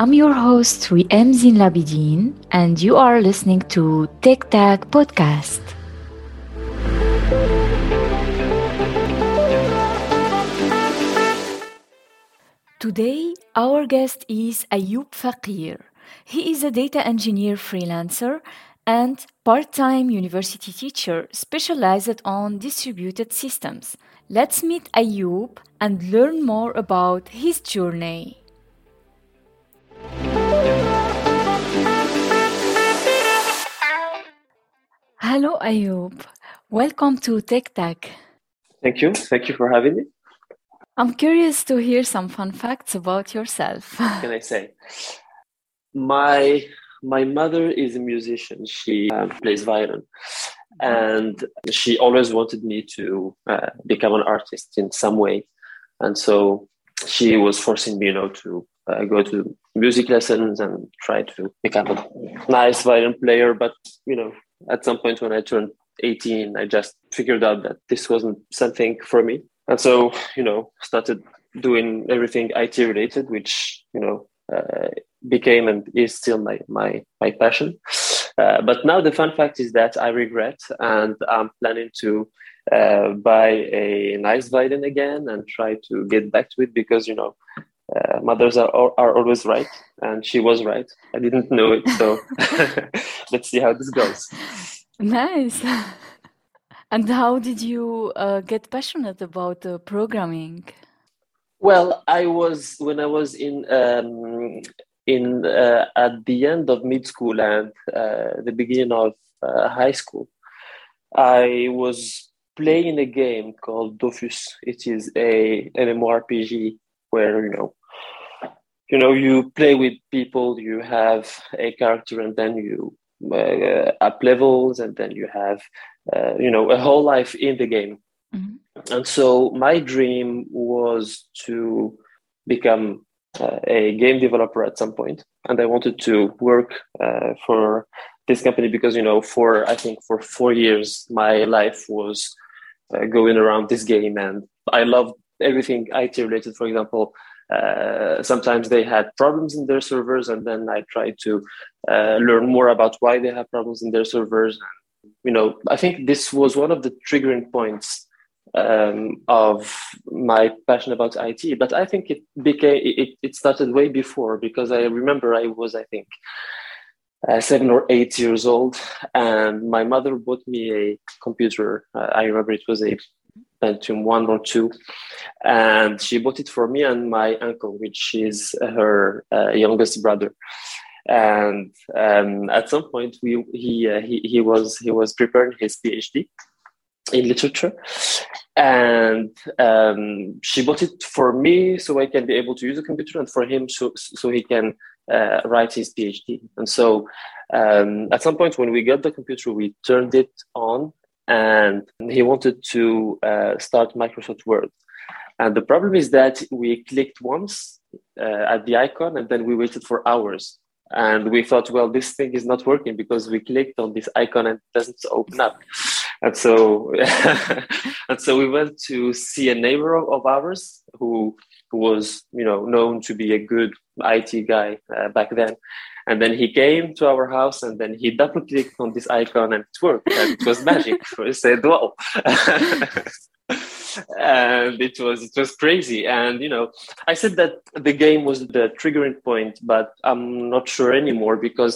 I'm your host, Wiem Zin Labidin, and you are listening to Tech Tag Podcast. Today, our guest is Ayoub Fakir. He is a data engineer freelancer and part time university teacher specialized on distributed systems. Let's meet Ayoub and learn more about his journey. Hello, Ayoub. Welcome to Tech Tag. Thank you. Thank you for having me. I'm curious to hear some fun facts about yourself. What can I say? My my mother is a musician. She um, plays violin, and she always wanted me to uh, become an artist in some way. And so she was forcing me, you know, to uh, go to music lessons and try to become a nice violin player. But you know, at some point when I turned 18, I just figured out that this wasn't something for me. And so, you know, started doing everything IT related, which, you know, uh, became and is still my, my, my passion. Uh, but now the fun fact is that I regret and I'm planning to uh, buy a nice violin again and try to get back to it because, you know, uh, mothers are, are always right and she was right. I didn't know it so let's see how this goes. Nice. And how did you uh, get passionate about uh, programming? Well i was when i was in um, in uh, at the end of mid school and uh, the beginning of uh, high school i was playing a game called dofus. It is a mmorpg where you know you know you play with people you have a character and then you uh, up levels and then you have uh, you know a whole life in the game mm-hmm. and so my dream was to become uh, a game developer at some point and i wanted to work uh, for this company because you know for i think for four years my life was uh, going around this game and i loved everything it related for example uh, sometimes they had problems in their servers, and then I tried to uh, learn more about why they have problems in their servers. You know, I think this was one of the triggering points um, of my passion about IT. But I think it became it, it started way before because I remember I was I think uh, seven or eight years old, and my mother bought me a computer. Uh, I remember it was a Pentium one or two, and she bought it for me and my uncle, which is her uh, youngest brother. And um, at some point, we he, uh, he he was he was preparing his PhD in literature, and um, she bought it for me so I can be able to use a computer, and for him so so he can uh, write his PhD. And so, um, at some point when we got the computer, we turned it on and he wanted to uh, start Microsoft Word. And the problem is that we clicked once uh, at the icon and then we waited for hours. And we thought, well, this thing is not working because we clicked on this icon and it doesn't open up. And so, and so we went to see a neighbor of, ours who, who was, you know, known to be a good IT guy uh, back then. And then he came to our house and then he double clicked on this icon and it worked. And it was magic. we said, wow. and it was it was crazy and you know i said that the game was the triggering point but i'm not sure anymore because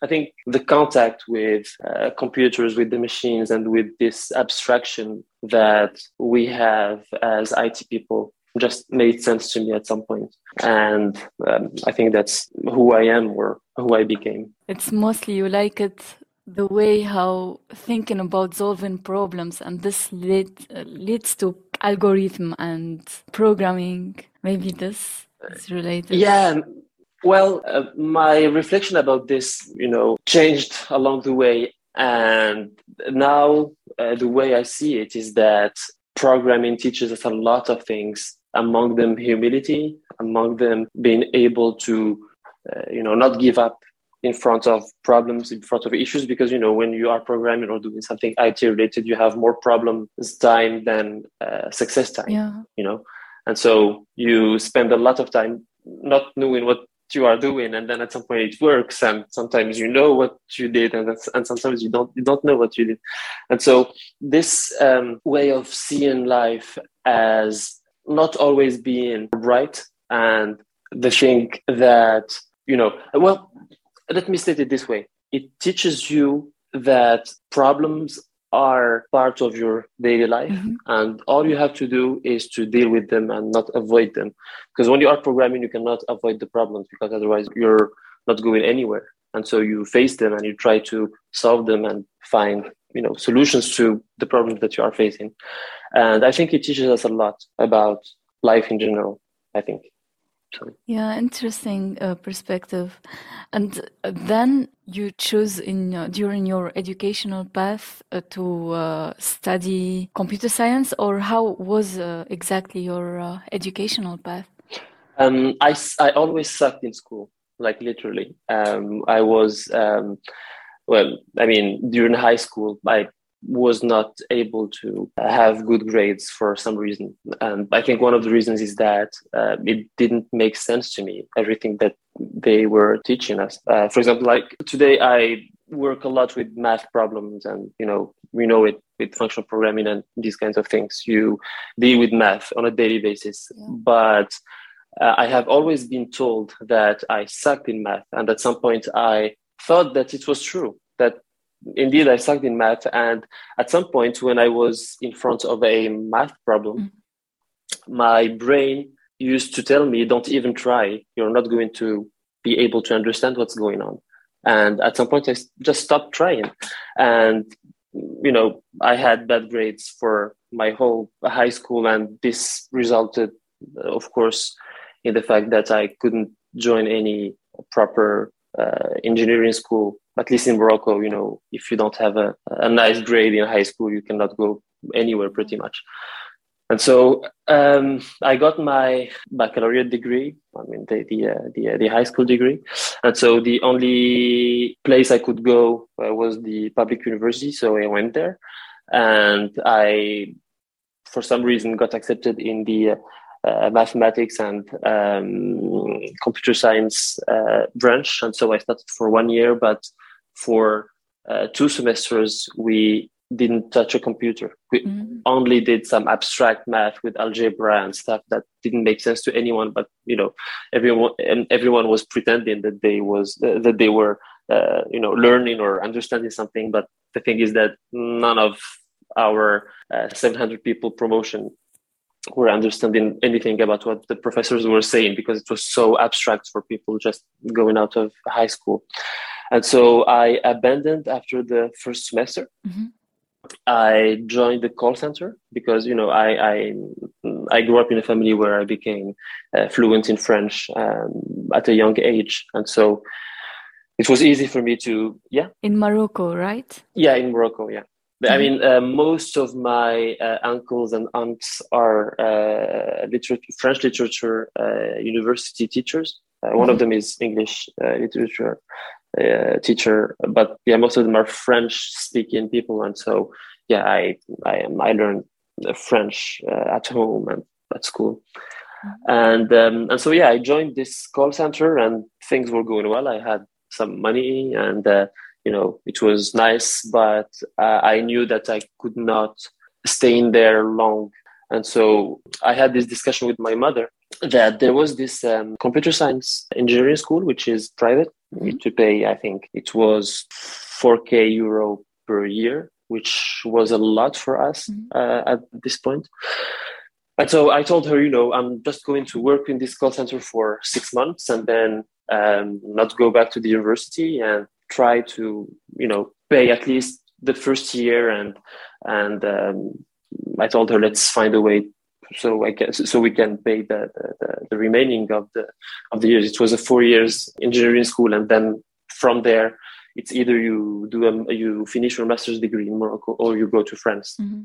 i think the contact with uh, computers with the machines and with this abstraction that we have as it people just made sense to me at some point. And um, I think that's who I am or who I became. It's mostly you like it the way how thinking about solving problems and this lead, uh, leads to algorithm and programming. Maybe this is related. Yeah. Well, uh, my reflection about this, you know, changed along the way. And now uh, the way I see it is that programming teaches us a lot of things among them humility, among them being able to, uh, you know, not give up in front of problems, in front of issues, because, you know, when you are programming or doing something IT related, you have more problems time than uh, success time, yeah. you know? And so you spend a lot of time not knowing what you are doing and then at some point it works and sometimes you know what you did and, and sometimes you don't you don't know what you did and so this um, way of seeing life as not always being right and the thing that you know well let me state it this way. It teaches you that problems are part of your daily life mm-hmm. and all you have to do is to deal with them and not avoid them. Because when you are programming you cannot avoid the problems because otherwise you're not going anywhere. And so you face them and you try to solve them and find you know solutions to the problems that you are facing and i think it teaches us a lot about life in general i think yeah, interesting uh, perspective. And uh, then you choose in uh, during your educational path uh, to uh, study computer science, or how was uh, exactly your educational path? Um, I I always sucked in school, like literally. Um, I was um, well, I mean, during high school, I was not able to have good grades for some reason. And I think one of the reasons is that uh, it didn't make sense to me, everything that they were teaching us. Uh, for example, like today, I work a lot with math problems and, you know, we know it with functional programming and these kinds of things. You deal with math on a daily basis. Yeah. But uh, I have always been told that I sucked in math. And at some point, I thought that it was true, that indeed I sucked in math. And at some point, when I was in front of a math problem, mm-hmm. my brain used to tell me, "Don't even try. You're not going to be able to understand what's going on." And at some point, I just stopped trying, and you know, I had bad grades for my whole high school, and this resulted, of course, in the fact that I couldn't join any proper uh, engineering school at least in Morocco, you know, if you don't have a, a nice grade in high school, you cannot go anywhere pretty much. And so um, I got my baccalaureate degree. I mean, the the, uh, the, uh, the high school degree, and so the only place I could go uh, was the public university. So I went there, and I, for some reason, got accepted in the uh, mathematics and um, computer science uh, branch. And so I started for one year, but for uh, two semesters, we didn't touch a computer. We mm-hmm. only did some abstract math with algebra and stuff that didn't make sense to anyone. But you know, everyone and everyone was pretending that they was that they were uh, you know learning or understanding something. But the thing is that none of our uh, 700 people promotion were understanding anything about what the professors were saying because it was so abstract for people just going out of high school. And so I abandoned after the first semester. Mm-hmm. I joined the call center because you know I I, I grew up in a family where I became uh, fluent in French um, at a young age, and so it was easy for me to yeah. In Morocco, right? Yeah, in Morocco, yeah. Mm-hmm. I mean, uh, most of my uh, uncles and aunts are uh, liter- French literature uh, university teachers. Mm-hmm. One of mm-hmm. them is English uh, literature uh, teacher, but yeah, most of them are French speaking people, and so yeah, I I am I learned French uh, at home and at school, mm-hmm. and um, and so yeah, I joined this call center, and things were going well. I had some money, and uh, you know it was nice, but uh, I knew that I could not stay in there long, and so I had this discussion with my mother that there was this um, computer science engineering school, which is private. Mm-hmm. To pay, I think it was 4k euro per year, which was a lot for us mm-hmm. uh, at this point. And so I told her, you know, I'm just going to work in this call center for six months and then um, not go back to the university and try to, you know, pay at least the first year and and um, I told her let's find a way so I guess so we can pay the, the, the, remaining of the of the years. It was a four years engineering school, and then from there, it's either you do a, you finish your master's degree in Morocco or you go to France. Mm-hmm.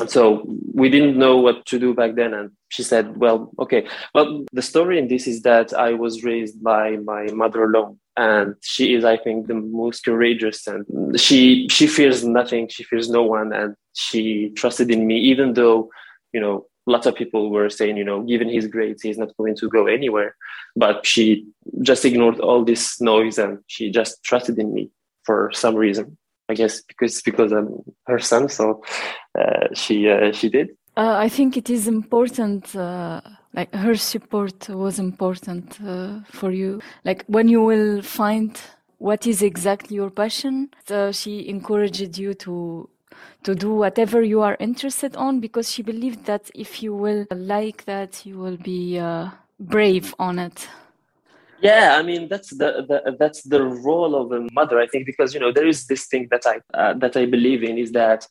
And so we didn't know what to do back then. And she said, "Well, okay." Well, the story in this is that I was raised by my mother alone, and she is, I think, the most courageous. And she she fears nothing. She fears no one, and she trusted in me, even though you know lots of people were saying, you know, given his grades, he's not going to go anywhere. But she just ignored all this noise and she just trusted in me for some reason. I guess because because I'm her son, so uh, she uh, she did. Uh, I think it is important. Uh, like her support was important uh, for you. Like when you will find what is exactly your passion, uh, she encouraged you to to do whatever you are interested on because she believed that if you will like that, you will be brave on it. Yeah, I mean that's the, the that's the role of a mother, I think, because you know there is this thing that I uh, that I believe in is that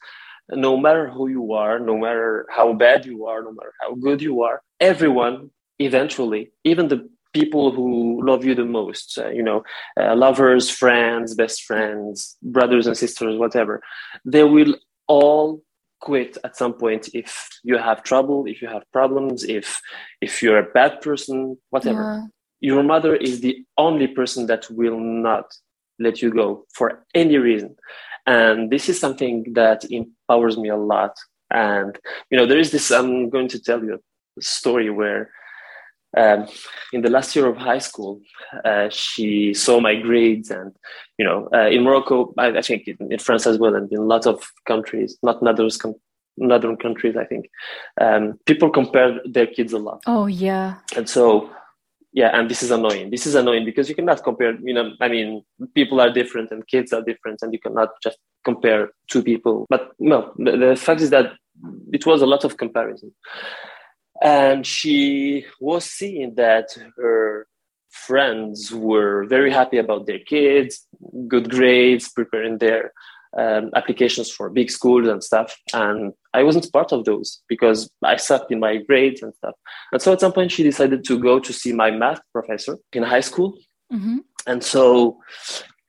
no matter who you are, no matter how bad you are, no matter how good you are, everyone eventually, even the people who love you the most, uh, you know, uh, lovers, friends, best friends, brothers and sisters, whatever, they will all quit at some point if you have trouble, if you have problems, if if you're a bad person, whatever. Yeah your mother is the only person that will not let you go for any reason. And this is something that empowers me a lot. And you know there is this i'm going to tell you a story where um, in the last year of high school uh, she saw my grades and you know uh, in morocco I, I, think in, in, france as well and in lots of countries not others com- northern countries i think um, people compare their kids a lot. Oh yeah. And so yeah and this is annoying. This is annoying because you cannot compare you know i mean people are different and kids are different and you cannot just compare two people. But no the, the fact is that it was a lot of comparison. And she was seeing that her friends were very happy about their kids good grades preparing their um, applications for big schools and stuff. And I wasn't part of those because I sucked in my grades and stuff. And so at some point, she decided to go to see my math professor in high school. Mm-hmm. And so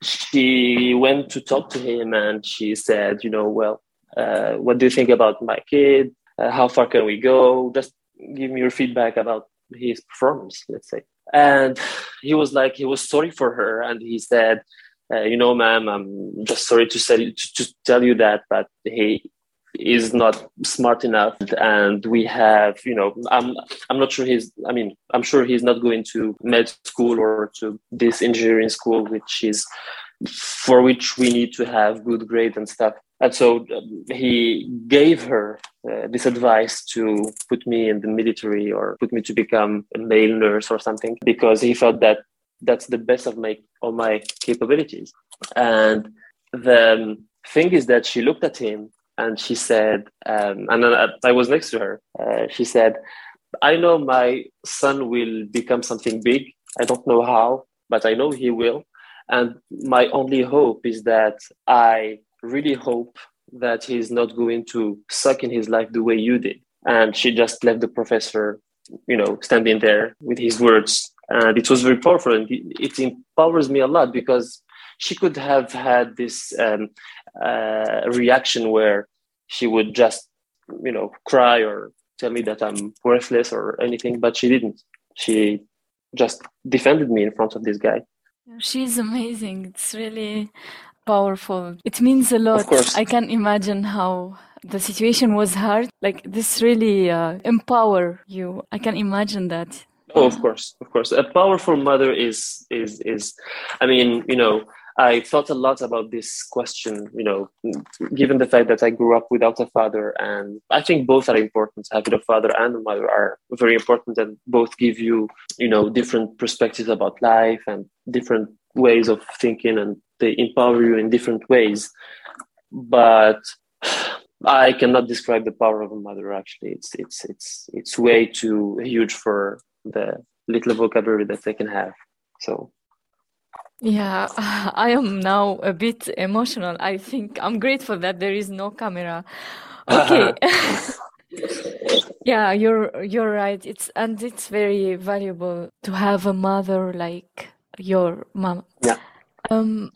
she went to talk to him and she said, you know, well, uh, what do you think about my kid? Uh, how far can we go? Just give me your feedback about his performance, let's say. And he was like, he was sorry for her. And he said, uh, you know, ma'am, I'm just sorry to, say, to, to tell you that, but he is not smart enough. And we have you know i'm i'm not sure he's i mean i'm sure he's not going to med school or to this engineering school which is for which we need to have good grades and stuff. And so um, he gave her uh, this advice to put me in the military or put me to become a male nurse or something because he felt that that's the best of my of my capabilities. And the thing is that she looked at him and she said um, and I, was next to her. Uh, she said i know my son will become something big. I don't know how but i know he will. And my only hope is that i really hope that he's not going to suck in his life the way you did. And she just left the professor you know standing there with his words and it was very powerful and it empowers me a lot because she could have had this um, uh, reaction where she would just you know cry or tell me that i'm worthless or anything but she didn't. She just defended me in front of this guy. She's amazing. It's really powerful. It means a lot. Of course. i can imagine how the situation was hard. Like this really uh, empower you. I can imagine that Oh, of course, of course. A powerful mother is is is. I mean, you know, I thought a lot about this question. You know, given the fact that I grew up without a father, and I think both are important. Having a father and a mother are very important, and both give you, you know, different perspectives about life and different ways of thinking, and they empower you in different ways. But I cannot describe the power of a mother. Actually, it's it's it's it's way too huge for the little vocabulary that they can have. So yeah, I am now a bit emotional. I think I'm grateful that there is no camera. Okay. yeah, you're you're right. It's and it's very valuable to have a mother like your mom. Yeah. Um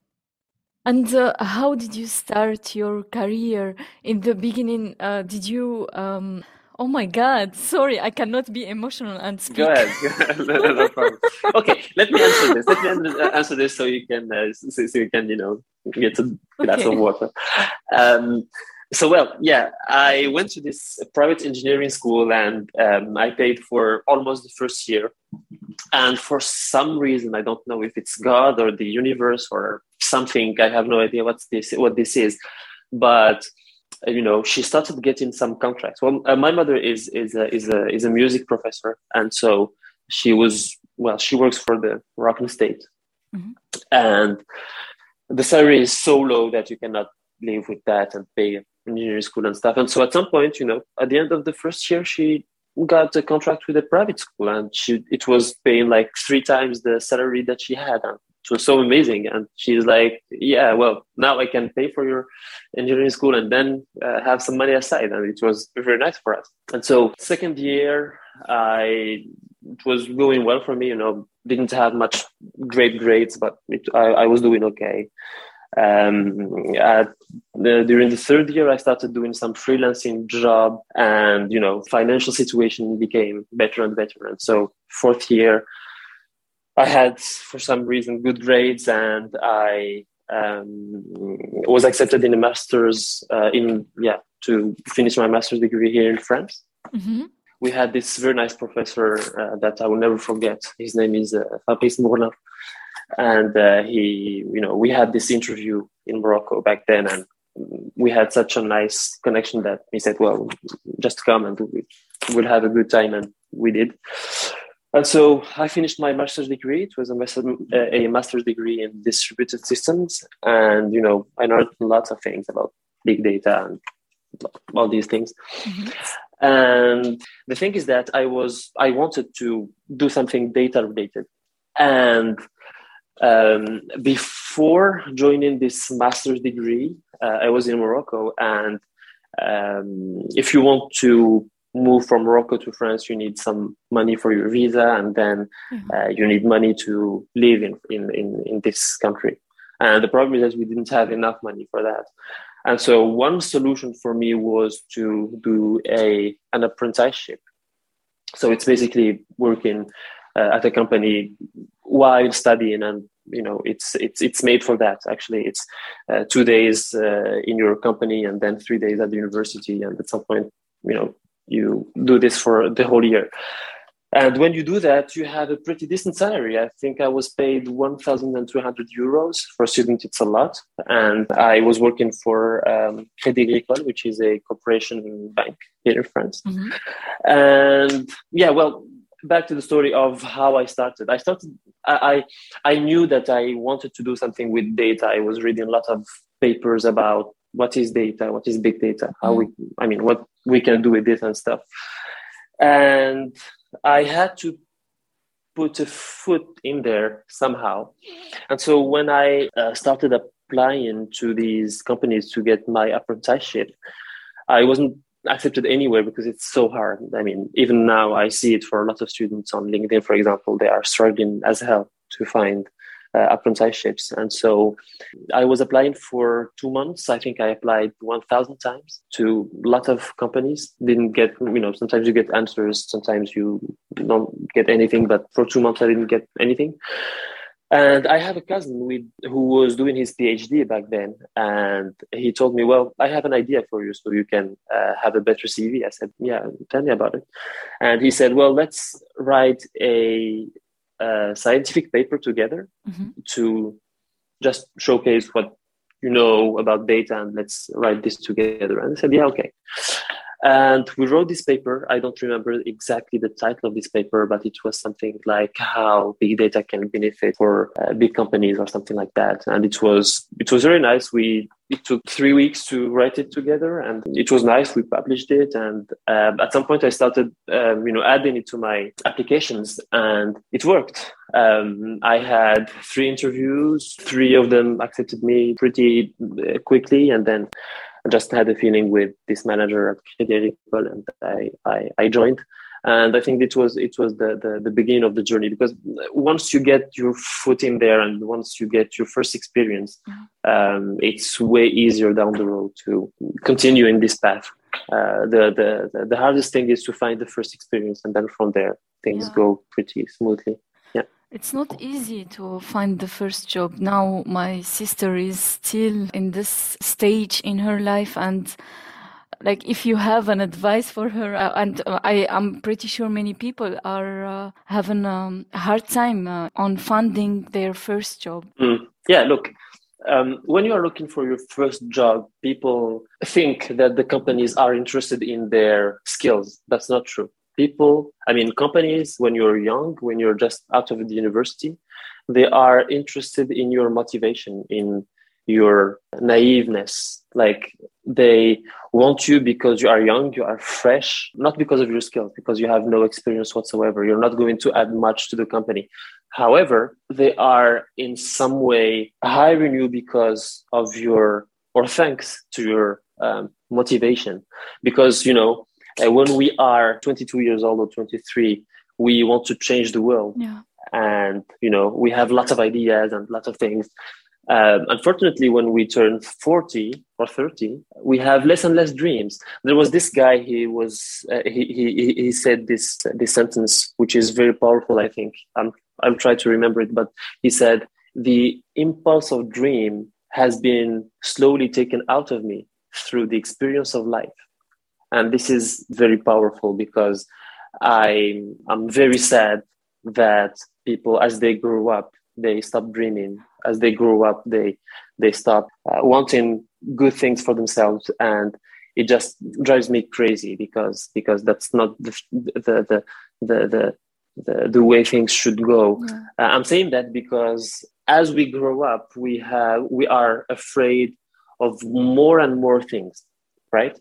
and uh, how did you start your career in the beginning? Uh, did you um Oh my God! Sorry, I cannot be emotional and speak. Go ahead. no, problem. Okay, let me answer this. Let me uh, answer this so you can, uh, so, so, you can, you know, get a glass okay. of water. Um, so well, yeah, I went to this private engineering school and um, I paid for almost the first year. And for some reason, I don't know if it's God or the universe or something. I have no idea what's this, what this is, but you know, she started getting some contracts. Well, uh, my mother is is a, is a is a music professor, and so she was well. She works for the Moroccan state, mm-hmm. and the salary is so low that you cannot live with that and pay engineering school and stuff. And so at some point, you know, at the end of the first year, she got a contract with a private school and she it was paying like three times the salary that she had. And it was so amazing. And she's like, yeah, well, now I can pay for your engineering school and then uh, have some money aside. And it was very nice for us. And so second year, I it was going well for me. You know, didn't have much great grades, but it, I, I was doing okay. Um, at the, during the third year, I started doing some freelancing job, and you know, financial situation became better and better. And so, fourth year, I had for some reason good grades, and I um, was accepted in a master's uh, in yeah to finish my master's degree here in France. Mm-hmm we had this very nice professor uh, that I will never forget. His name is uh, Fabrice Mourlin. And uh, he, you know, we had this interview in Morocco back then, and we had such a nice connection that he said, "Well, just come and we'll have a good time," and we did. And so I finished my master's degree. It was a, master, a master's degree in distributed systems, and you know, I learned lots of things about big data and all these things. Mm-hmm. And the thing is that I was I wanted to do something data related, and um, before joining this master's degree, uh, I was in Morocco, and um, if you want to move from Morocco to France, you need some money for your visa, and then mm-hmm. uh, you need money to live in, in, in, in this country. And the problem is that we didn't have enough money for that. And so one solution for me was to do a an apprenticeship. So it's basically working uh, at a company while studying and you know it's it's it's made for that actually it's uh, two days uh, in your company and then three days at the university and at some point you know you do this for the whole year and when you do that, you have a pretty decent salary. I think I was paid 1,200 euros for a student. It's a lot. And I was working for um, Crédit Agricole, which is a corporation bank here in France. Mm-hmm. And yeah, well, back to the story of how I started. I started. I I knew that I wanted to do something with data. I was reading a lot of papers about what is data, what is big data, how mm-hmm. we. I mean, what we can do with this and stuff. And I had to put a foot in there somehow. And so when I uh, started applying to these companies to get my apprenticeship, I wasn't accepted anywhere because it's so hard. I mean, even now I see it for a lot of students on LinkedIn, for example, they are struggling as hell to find uh, apprenticeships. And so I was applying for two months. I think I applied 1,000 times to a lot of companies. Didn't get, you know, sometimes you get answers, sometimes you don't get anything, but for two months I didn't get anything. And I have a cousin with, who was doing his PhD back then, and he told me, "Well, I have an idea for you, so you can uh, have a better CV." I said, "Yeah, tell me about it." And he said, "Well, let's write a a scientific paper together mm-hmm. to just showcase what you know about data and let's write this together. And I said, yeah, okay. And we wrote this paper. I don't remember exactly the title of this paper, but it was something like how big data can benefit for uh, big companies or something like that. And it was it was very nice. We it took three weeks to write it together, and it was nice. We published it, and uh, at some point I started um, you know adding it to my applications, and it worked. Um, I had three interviews. Three of them accepted me pretty uh, quickly, and then I just had a feeling with this manager at Crédit Agricole, and I, I, I joined. And I think it was it was the, the, the beginning of the journey because once you get your foot in there and once you get your first experience, um, it's way easier down the road to continue in this path. Uh, the, the the hardest thing is to find the first experience, and then from there things yeah. go pretty smoothly. It's not easy to find the first job. Now my sister is still in this stage in her life and like if you have an advice for her uh, and uh, i i'm pretty sure many people are uh, having um, a hard time uh, on funding their first job mm. yeah look um, when you are looking for your first job people think that the companies are interested in their skills that's not true people i mean companies when you're young when you're just out of the university they are interested in your motivation in your naiveness. Like they want you because you are young you are fresh not because of your skills because you have no experience whatsoever. You're not going to add much to the company. However they are in some way hiring you because of your or thanks to your um, motivation. Because you know uh, when we are 22 years old or 23 we want to change the world yeah. and you know we have lots of ideas and lots of things um, unfortunately, when we turn 40 or 30, we have less and less dreams. There was this guy, he was, uh, he, he, he said this, this sentence, which is very powerful, I think. I'm, I'm trying to remember it, but he said, the impulse of dream has been slowly taken out of me through the experience of life. And this is very powerful because I, I'm very sad that people, as they grow up, they stop dreaming. As they grow up they they start uh, wanting good things for themselves. And it just drives me crazy because because that's not the the the the, the, the, the way things should go. Yeah. uh, i'm saying that because as we grow up we have we are afraid of more and more things right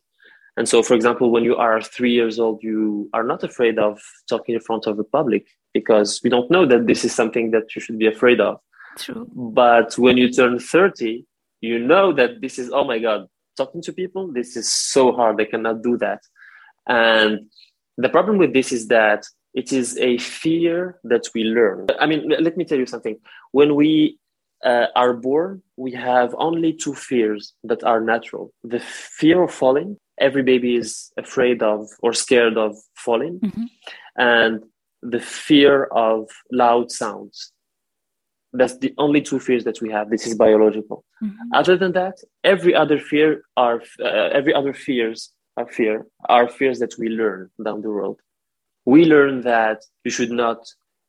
and so for example when you are three years old you are not afraid of talking in front of the public because we don't know that this is something that you should be afraid of True. But when you turn 30, you know that this is, oh my God, talking to people, this is so hard. I cannot do that. And the problem with this is that it is a fear that we learn. I mean, let me tell you something. When we uh, are born, we have only two fears that are natural the fear of falling. Every baby is afraid of or scared of falling, mm-hmm. and the fear of loud sounds. That's the only two fears that we have. This is biological. Mm-hmm. other than that every other fear are uh, every other fears are fear are fears that we learn down the road. We learn that you should not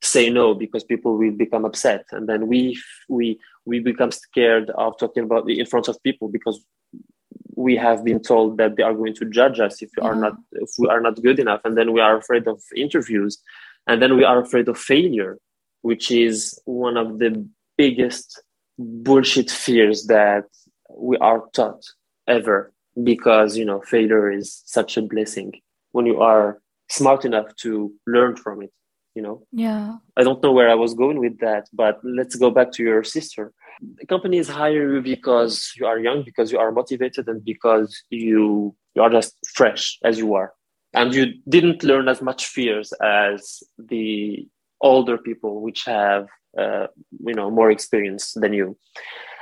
say no because people will become upset. And then we we we become scared of talking about in front of people because we have been told that they are going to judge us if we yeah. are not if we are not good enough and then we are afraid of interviews and then we are afraid of failure which is one of the biggest bullshit fears that we are taught ever because you know failure is such a blessing when you are smart enough to learn from it you know? Yeah. I don't know where i was going with that but let's go back to your sister companies hire you because you are young because you are motivated and because you you are just fresh as you are. And you didn't learn as much fears as the older people which have uh, you know more experience than you.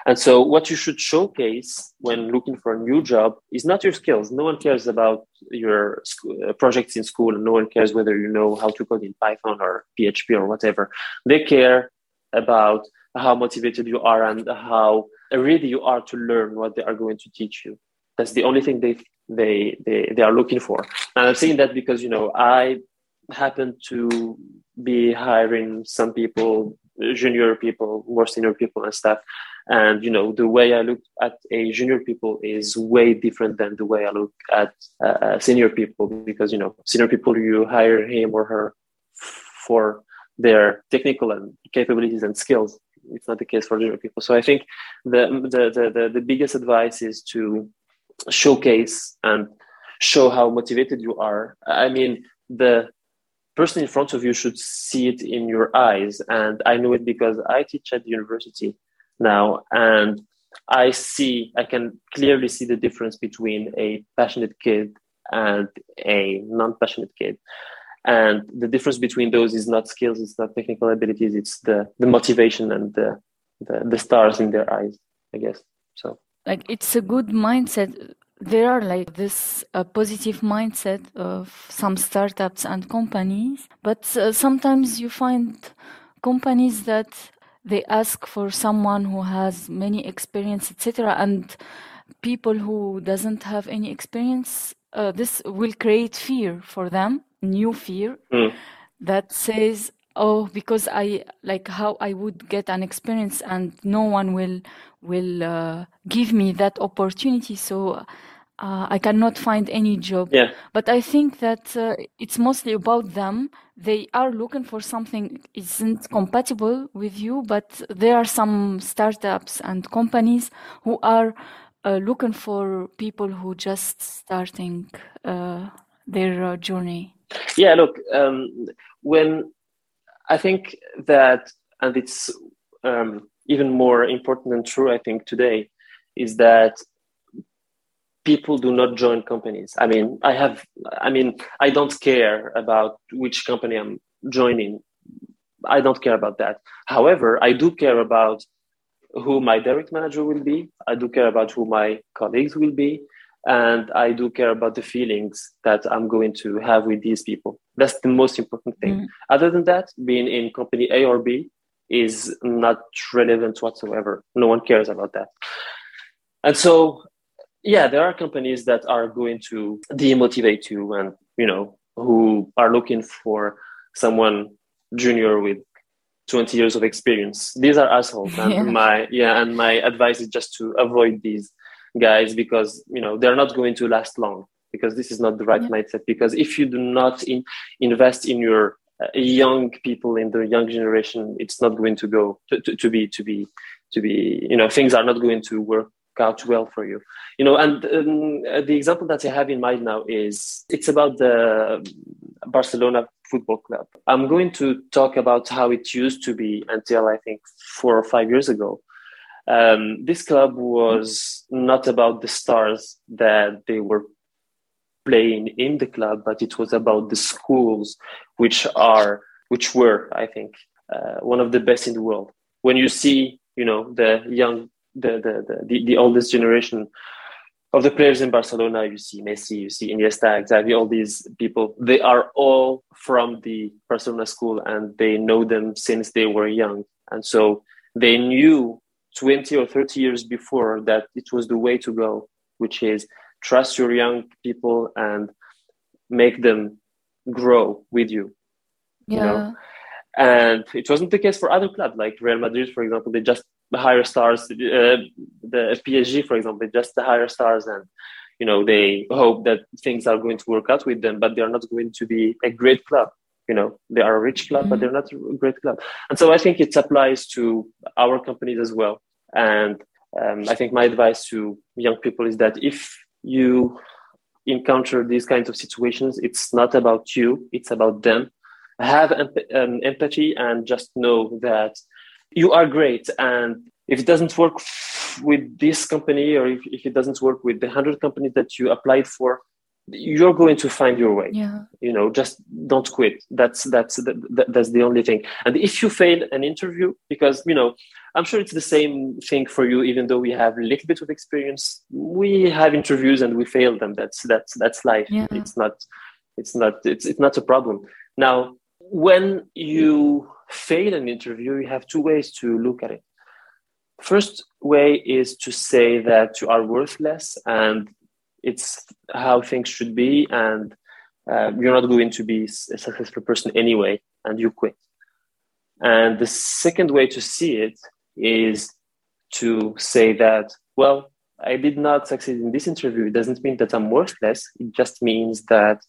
And so what you should showcase when looking for a new job is not your skills. No one cares about your uh, projects in school and no one cares whether you know how to code in python or php or whatever. They care about how motivated you are and how ready you are to learn what they are going to teach you that's the only thing they they they, they are looking for and i'm saying that because you know i happen to be hiring some people, junior people, more senior people and stuff. And you know, the way I look at a junior people is way different than the way I look at uh, senior people because you know, senior people you hire him or her for their technical and capabilities and skills. It's not the case for junior people. So I think the the the, the, the biggest advice is to showcase and show how motivated you are. I mean, the person in front of you should see it in your eyes. And I know it because I teach at the university now, and I see, I can clearly see the difference between a passionate kid and a non passionate kid. And the difference between those is not skills, it's not technical abilities, it's the, the motivation and the, the, the stars in their eyes, I guess. So, like, it's a good mindset there are like this uh, positive mindset of some startups and companies but uh, sometimes you find companies that they ask for someone who has many experience etc and people who doesn't have any experience, uh, this will create fear for them, new fear Mm. that says, "Oh, because I like how I would get an experience and no one will will uh, give me that opportunity, so uh, I cannot find any job." Yeah. But I think that uh, it's mostly about them. They are looking for something isn't compatible with you, but there are some startups and companies who are uh, looking for people who just starting uh, their uh, journey. Yeah, look, um, when I think that, and it's um, even more important and true, I think, today, is that people do not join companies. I mean, I have, I mean, I don't care about which company I'm joining. I don't care about that. However, I do care about who my direct manager will be. I do care about who my colleagues will be. And I do care about the feelings that I'm going to have with these people. That's the most important thing. Mm. Other than that, being in company A or B is not relevant whatsoever. No one cares about that. And so, yeah, there are companies that are going to demotivate you and, you know, who are looking for someone junior with 20 years of experience. These are assholes. And Yeah. my, yeah, and my advice is just to avoid these guys because, you know, they're not going to last long because this is not the right Yeah. mindset. Because if you do not in, invest in your uh, young people in the young generation, it's not going to go to, to, to be, to be, to be, you know, things are not going to work out well for you you know and um, uh, the example that i have in mind now is it's about the barcelona football club i'm going to talk about how it used to be until i think four or five years ago um, this club was not about the stars that they were playing in the club but it was about the schools which are which were i think uh, one of the best in the world when you see you know the young the the, the, the, the oldest generation of the players in Barcelona, you see Messi, you see Iniesta, Xavi, all these people, they are all from the Barcelona school and they know them since they were young. And so they knew 20 or 30 years before that it was the way to go, which is trust your young people and make them grow with you. Yeah. You know? And it wasn't the case for other clubs like Real Madrid, for example. They just hire stars. Uh, the PSG, for example, they just hire stars, and you know they hope that things are going to work out with them. But they are not going to be a great club. You know, they are a rich club, but Mhm. they're not a great club. And so I think it applies to our companies as well. And um, I think my advice to young people is that if you encounter these kinds of situations, it's not about you; it's about them have emp- um, empathy and just know that you are great and if it doesn't work f- with this company or if, if it doesn't work with the 100 companies that you applied for you're going to find your way. Yeah. you know just don't quit. That's that's that, that- that's the only thing. And if you fail an interview because you know i'm sure it's the same thing for you even though we have a little bit of experience we have interviews and we fail them. That's that's that's life. Yeah. it's not it's not it's, it's not a problem. Now when you fail an interview you have two ways to look at it. First way is to say that you are worthless and it's how things should be and uh, you're not going to be a successful person anyway and you quit. And the second way to see it is to say that well i did not succeed in this interview. It doesn't mean that i'm worthless. It just means that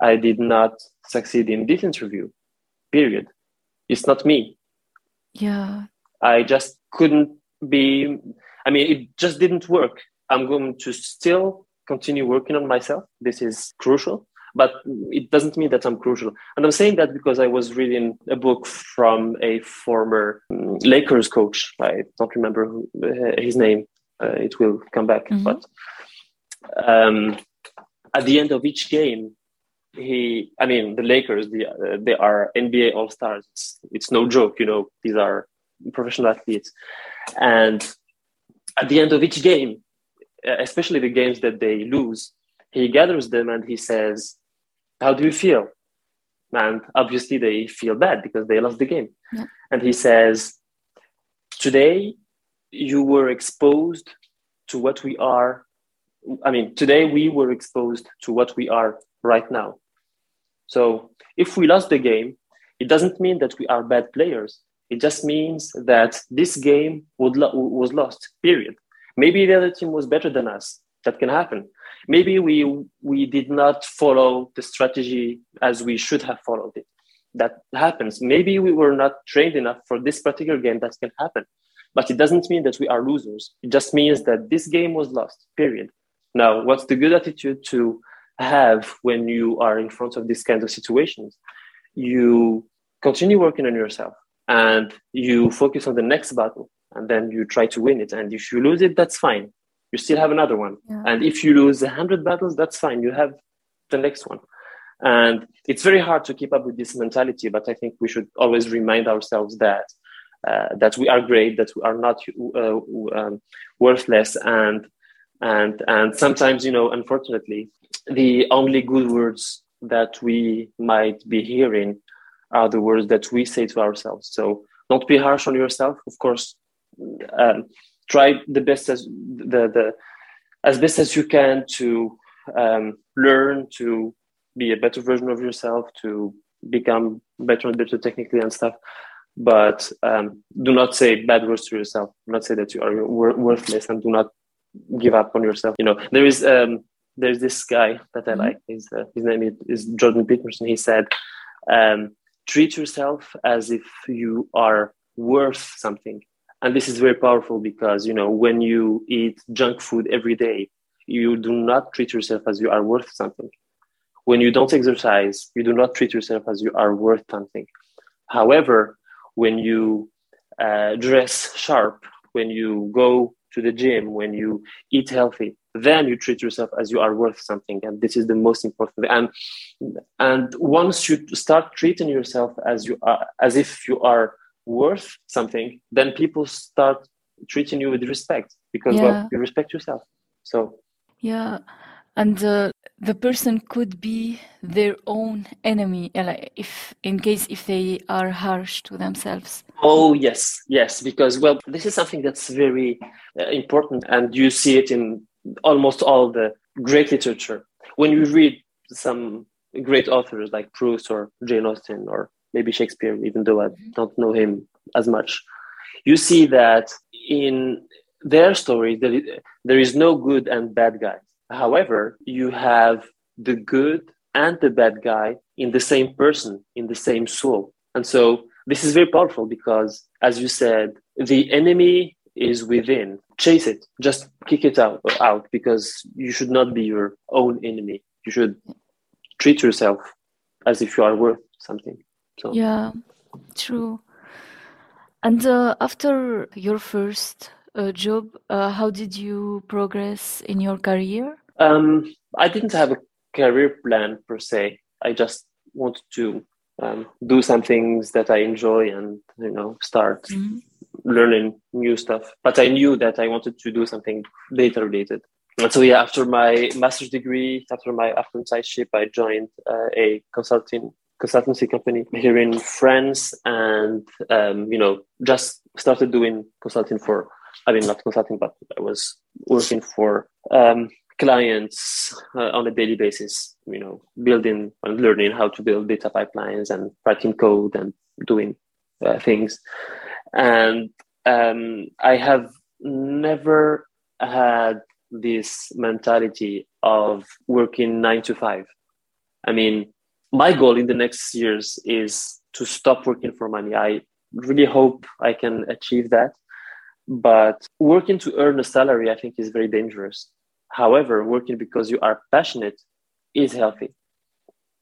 i did not succeed in this interview period. It's not me. Yeah. I just couldn't be, I mean, it just didn't work. I'm going to still continue working on myself. This is crucial, but it doesn't mean that I'm crucial. And I'm saying that because I was reading a book from a former um, Lakers coach. I don't remember who, uh, his name. Uh, it will come back. Mhm. But um, at the end of each game, he i mean the lakers the, uh, they are nba all stars it's, it's no joke you know these are professional athletes and at the end of each game Uh, especially the games that they lose he gathers them and he says how do you feel and obviously they feel bad because they lost the game Yeah. and he says today you were exposed to what we are I mean, today we were exposed to what we are right now. So if we lost the game, it doesn't mean that we are bad players. It just means that this game was lost, period. Maybe the other team was better than us. That can happen. Maybe we, we did not follow the strategy as we should have followed it. That happens. Maybe we were not trained enough for this particular game. That can happen. But it doesn't mean that we are losers. It just means that this game was lost, period. Now, what's the good attitude to have when you are in front of these kinds of situations? You continue working on yourself and you focus on the next battle and then you try to win it. And if you lose it, that's fine. You still have another one. Yeah. And if you lose 100 battles, that's fine. You have the next one. And it's very hard to keep up with this mentality, but I think we should always remind ourselves that uh, that we are great, that we are not uh, um, worthless, and and and sometimes, you know, unfortunately, the only good words that we might be hearing are the words that we say to ourselves. So don't be harsh on yourself. Of course, um, try the best as the, the as best as you can to um, learn to be a better version of yourself, to become better and better technically and stuff. But um, do not say bad words to yourself. Do not say that you are worthless, and do not give up on yourself. You know, there is um, there's this guy that I mm-hmm. like. His uh, his name is Jordan Peterson. He said, um, treat yourself as if you are worth something and this is very powerful because you know when you eat junk food every day you do not treat yourself as you are worth something. When you don't exercise you do not treat yourself as you are worth something. However when you uh, dress sharp when you go to the gym when you eat healthy then you treat yourself as you are worth something. And this is the most important and and once you start treating yourself as you are as if you are worth something then people start treating you with respect because yeah. well, you respect yourself. So yeah. And uh, the person could be their own enemy like if in case if they are harsh to themselves. Oh yes. Yes. Because well this is something that's very uh, important and you see it in almost all the great literature. When you read some great authors like Proust or Jane Austen or maybe Shakespeare, even though I mm-hmm. don't know him as much, you see that in their story there is, there is no good and bad guys. However, you have the good and the bad guy in the same person, in the same soul. And so this is very powerful because, as you said, the enemy is within. Chase it. Just kick it out out because you should not be your own enemy. You should treat yourself as if you are worth something so yeah true and uh, after your first uh, job uh, how did you progress in your career um, i didn't have a career plan per se i just wanted to um, do some things that i enjoy and you know start mm-hmm learning new stuff. But I knew that I wanted to do something data related. And so yeah, after my master's degree, after my apprenticeship, I joined uh, a consulting consultancy company here in France, and um, you know just started doing consulting for. I mean, not consulting, but I was working for um, clients uh, on a daily basis. You know, building and learning how to build data pipelines and writing code and doing uh, things and um, I have never had this mentality of working nine to five. I mean, my goal in the next years is to stop working for money. I really hope I can achieve that. But working to earn a salary, I think, is very dangerous. However, working because you are passionate is healthy.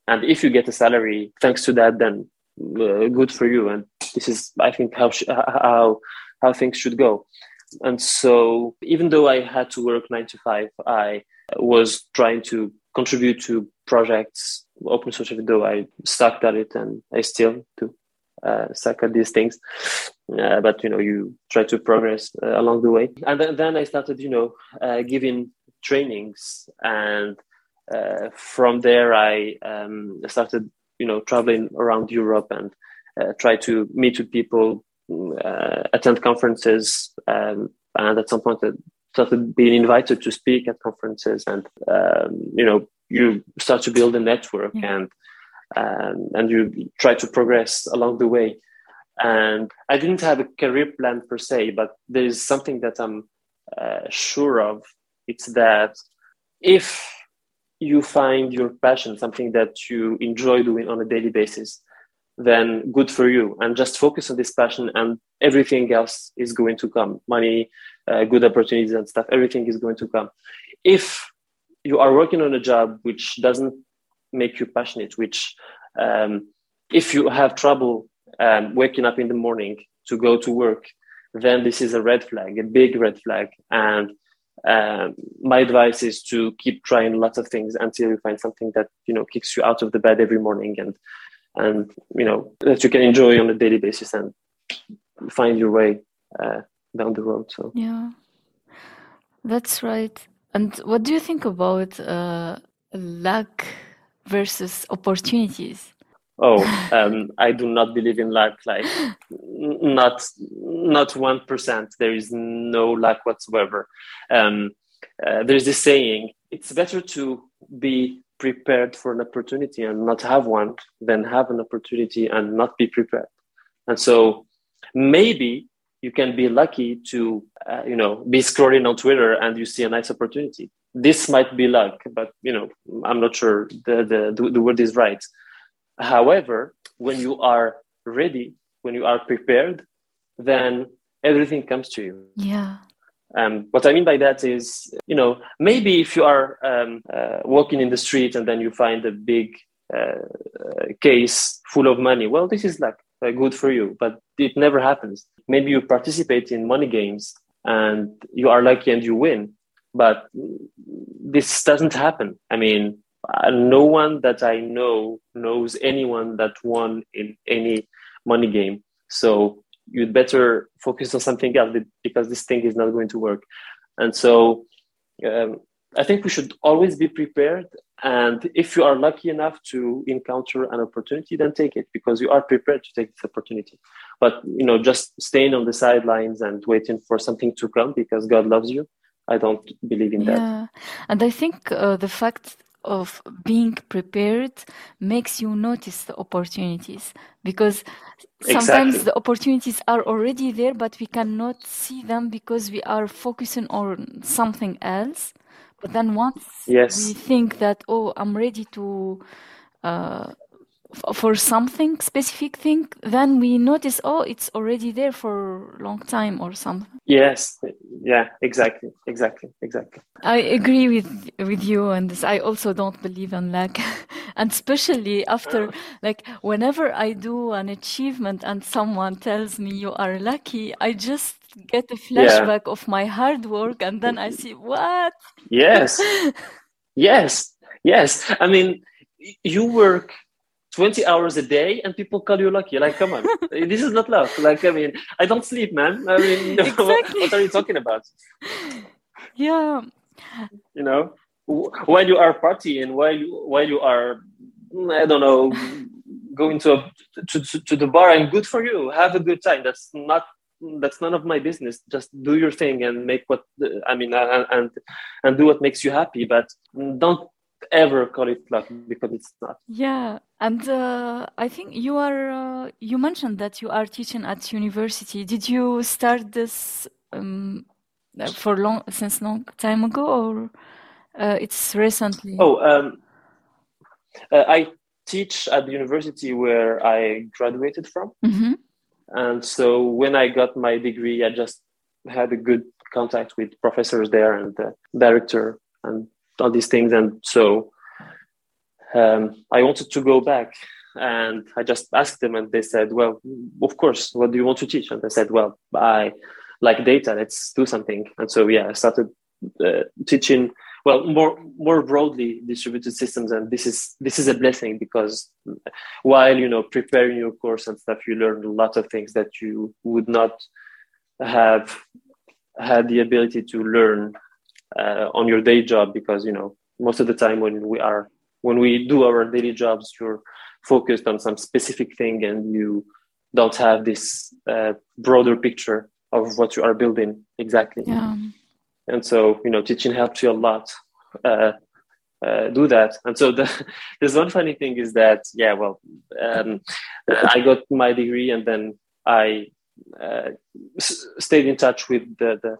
And if you get a salary thanks to that, then uh, good for you. And this is, I think, how sh- how how things should go. And so, even though I had to work nine to five, I was trying to contribute to projects, open source, though I sucked at it, and I still do uh, suck at these things. Uh, but you know, you try to progress uh, along the way. And then, I started, you know, uh, giving trainings, and uh, from there I um, started, you know, traveling around Europe and uh, try to meet with people, attend conferences, um, and at some point, uh, started being invited to speak at conferences and um, you know you start to build a network yeah. and um, and you try to progress along the way. And i didn't have a career plan per se but there is something that i'm uh, sure of. It's that if you find your passion something that you enjoy doing on a daily basis then good for you. And just focus on this passion and everything else is going to come. Money uh, good opportunities and stuff everything is going to come. If you are working on a job which doesn't make you passionate which um, if you have trouble um, waking up in the morning to go to work then this is a red flag a big red flag. And um, my advice is to keep trying lots of things until you find something that you know kicks you out of the bed every morning and and you know that you can enjoy on a daily basis and find your way uh, down the road so. Yeah. That's right and what do you think about uh, luck versus opportunities? Oh um, i do not believe in luck like not not 1% there is no luck whatsoever. Um, uh, there's this saying it's better to be prepared for an opportunity and not have one than have an opportunity and not be prepared. And so maybe you can be lucky to uh, you know be scrolling on twitter and you see a nice opportunity. This might be luck but you know i'm not sure the the, the word is right. However when you are ready when you are prepared then everything comes to you. Yeah. Um, what I mean by that is, you know, maybe if you are um, uh, walking in the street and then you find a big uh, case full of money, well, this is like uh, good for you, but it never happens. Maybe you participate in money games and you are lucky and you win, but this doesn't happen. I mean, uh, no one that I know knows anyone that won in any money game. So you'd better focus on something else because this thing is not going to work. And so um, I think we should always be prepared. And if you are lucky enough to encounter an opportunity, then take it because you are prepared to take this opportunity. But you know, just staying on the sidelines and waiting for something to come because God loves you, I don't believe in yeah. that. And I think uh, the fact of being prepared makes you notice the opportunities because sometimes exactly. the opportunities are already there but we cannot see them because we are focusing on something else but then once yes. we think that oh i'm ready to uh, for something specific thing then we notice oh it's already there for a long time or something. Yes. Yeah exactly. Exactly. Exactly. I agree with with you on this. I also don't believe in luck. And especially after like whenever i do an achievement and someone tells me you are lucky i just get a flashback yeah. of my hard work and then i see what yes yes yes i mean you work 20 hours a day and people call you lucky. Like, come on, this is not luck. Like, I mean, I don't sleep, man. I mean, exactly. what, what, are you talking about? Yeah. You know, while you are partying, while you, while you are, I don't know, going to, a, to, to, to the bar and good for you. Have a good time. That's not that's none of my business just do your thing and make what i mean and and, and do what makes you happy but don't ever call it luck because it's not. Yeah, and uh, I think you are. Uh, you mentioned that you are teaching at university. Did you start this um, for long since long time ago, or uh, it's recently? Oh, um, uh, I teach at the university where I graduated from, mm-hmm. And so when I got my degree, I just had a good contact with professors there and the director and all these things. And so um, I wanted to go back and I just asked them and they said, well, of course, what do you want to teach? And I said, well, I like data, let's do something. And so, yeah, I started uh, teaching, well, more, more broadly distributed systems. And this is, this is a blessing because while, you know, preparing your course and stuff, you learn a lot of things that you would not have had the ability to learn uh, on your day job because you know most of the time when we are when we do our daily jobs you're focused on some specific thing and you don't have this uh, broader picture of what you are building exactly yeah and so you know teaching helps you a lot uh, uh, do that. And so the, there's one funny thing is that yeah well um, i got my degree and then i uh, s- stayed in touch with the, the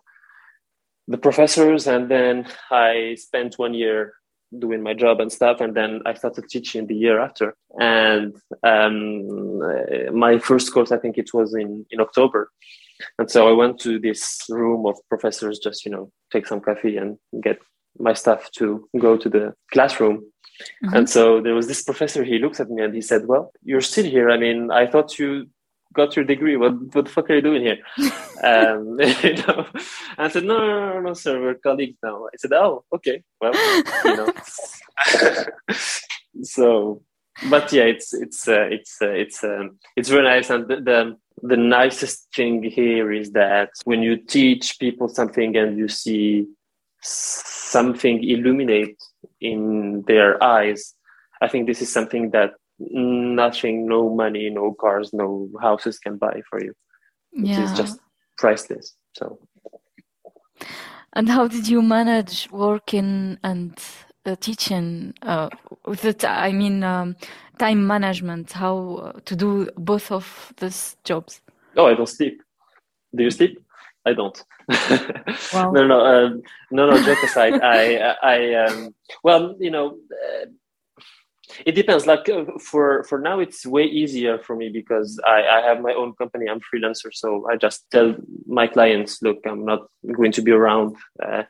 the professors. And then i spent one year doing my job and stuff and then i started teaching the year after. And um, my first course i think it was in in october. And so i went to this room of professors just you know take some coffee and get my stuff to go to the classroom. Mm-hmm. and so there was this professor he looks at me and he said well you're still here. I mean i thought you got your degree. What, what the fuck are you doing here? um, you know, I said, no, no, no, no, sir, we're colleagues now. I said, oh, okay, well, you know. so, but yeah, it's it's uh, it's uh, it's um, it's very nice, and the, the the nicest thing here is that when you teach people something and you see something illuminate in their eyes, I think this is something that nothing, no money, no cars, no houses can buy for you. Yeah. It's just priceless. So. And how did you manage working and uh, teaching uh, with it? I mean, um, time management. How uh, to do both of these jobs? Oh, I don't sleep. Do you sleep? I don't. Wow. no, no, um, no, no. Joke aside, I, I, um, well, you know, uh, it depends like uh, for for now it's way easier for me because I, I have my own company i'm freelancer so i just tell my clients look i'm not going to be around uh,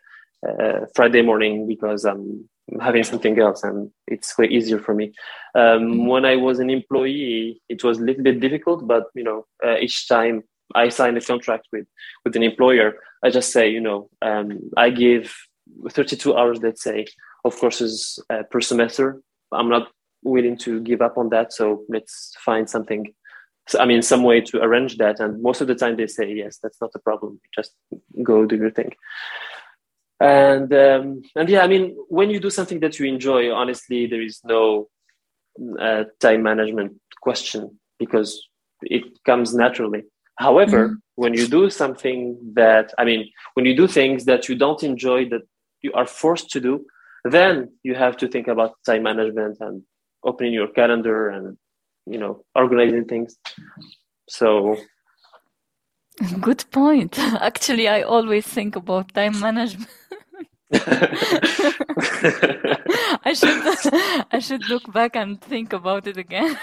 uh, friday morning because i'm having something else and it's way easier for me um, mm-hmm. when i was an employee it was a little bit difficult but you know uh, each time i sign a contract with with an employer i just say you know um, i give 32 hours let's say of courses uh, per semester I'm not willing to give up on that. So let's find something. So, I mean, some way to arrange that. And most of the time they say, yes, that's not a problem. Just go do your thing. And um, and yeah, I mean, when you do something that you enjoy, honestly, there is no uh, time management question because it comes naturally. However, mm-hmm. when you do something that, I mean, when you do things that you don't enjoy, that you are forced to do, then you have to think about time management and opening your calendar and you know organizing things. So good point. Actually i always think about time management. I should I should look back and think about it again.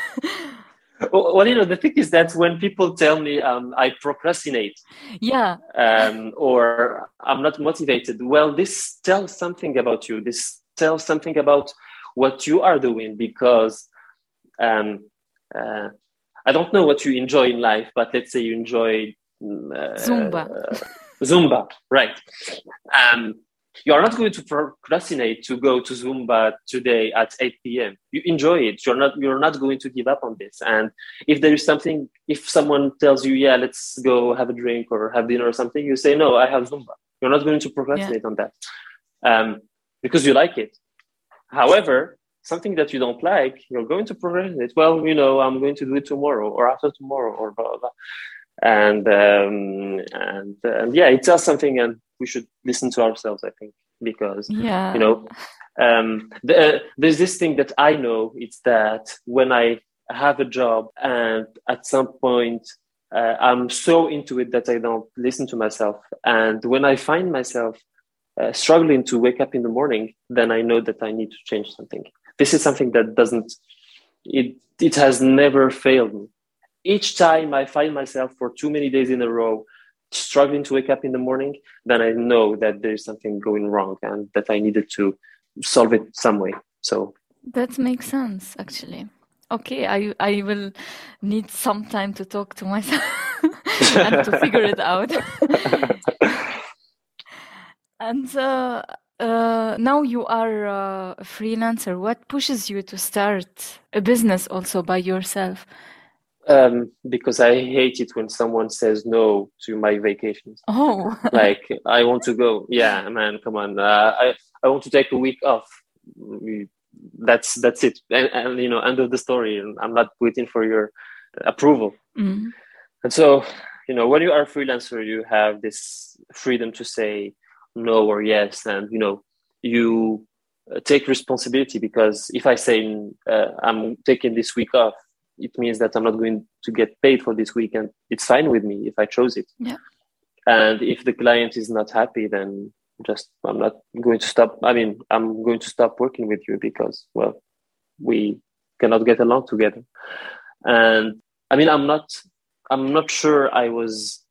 Well, you know, the thing is that when people tell me um, I procrastinate, yeah, um, or I'm not motivated, well, this tells something about you. This tells something about what you are doing because um, uh, I don't know what you enjoy in life, but let's say you enjoy uh, Zumba. Zumba, right? Um, you are not going to procrastinate to go to Zumba today at 8 p.m. You enjoy it. You're not you're not going to give up on this. And if there is something, if someone tells you, yeah, let's go have a drink or have dinner or something, you say, no, I have Zumba. You're not going to procrastinate yeah. on that um, because you like it. However, something that you don't like, you're going to procrastinate. Well, you know, I'm going to do it tomorrow or after tomorrow or blah blah. blah. And um, and and yeah, it tells something, and we should listen to ourselves. I think because yeah. you know, um, the, uh, there's this thing that I know. It's that when I have a job and at some point uh, I'm so into it that I don't listen to myself, and when I find myself uh, struggling to wake up in the morning, then I know that I need to change something. This is something that doesn't, it, it has never failed me. Each time I find myself for too many days in a row struggling to wake up in the morning, then I know that there's something going wrong and that I needed to solve it some way. So that makes sense, actually. Okay, I I will need some time to talk to myself and to figure it out. And uh, uh, now you are uh, a freelancer. What pushes you to start a business also by yourself? Um, because I hate it when someone says no to my vacations. Oh, like I want to go. Yeah, man, come on. Uh, I I want to take a week off. That's that's it. And, and you know, end of the story. I'm not waiting for your approval. Mm. And so, you know, when you are a freelancer, you have this freedom to say, no or yes, and you know you uh, take responsibility because if I say uh, I'm taking this week off, it means that I'm not going to get paid for this week, and it's fine with me if I chose it. Yeah. And if the client is not happy, then just I'm not going to stop. I mean, I'm going to stop working with you because well, we cannot get along together. And I mean, I'm not. I'm not sure I was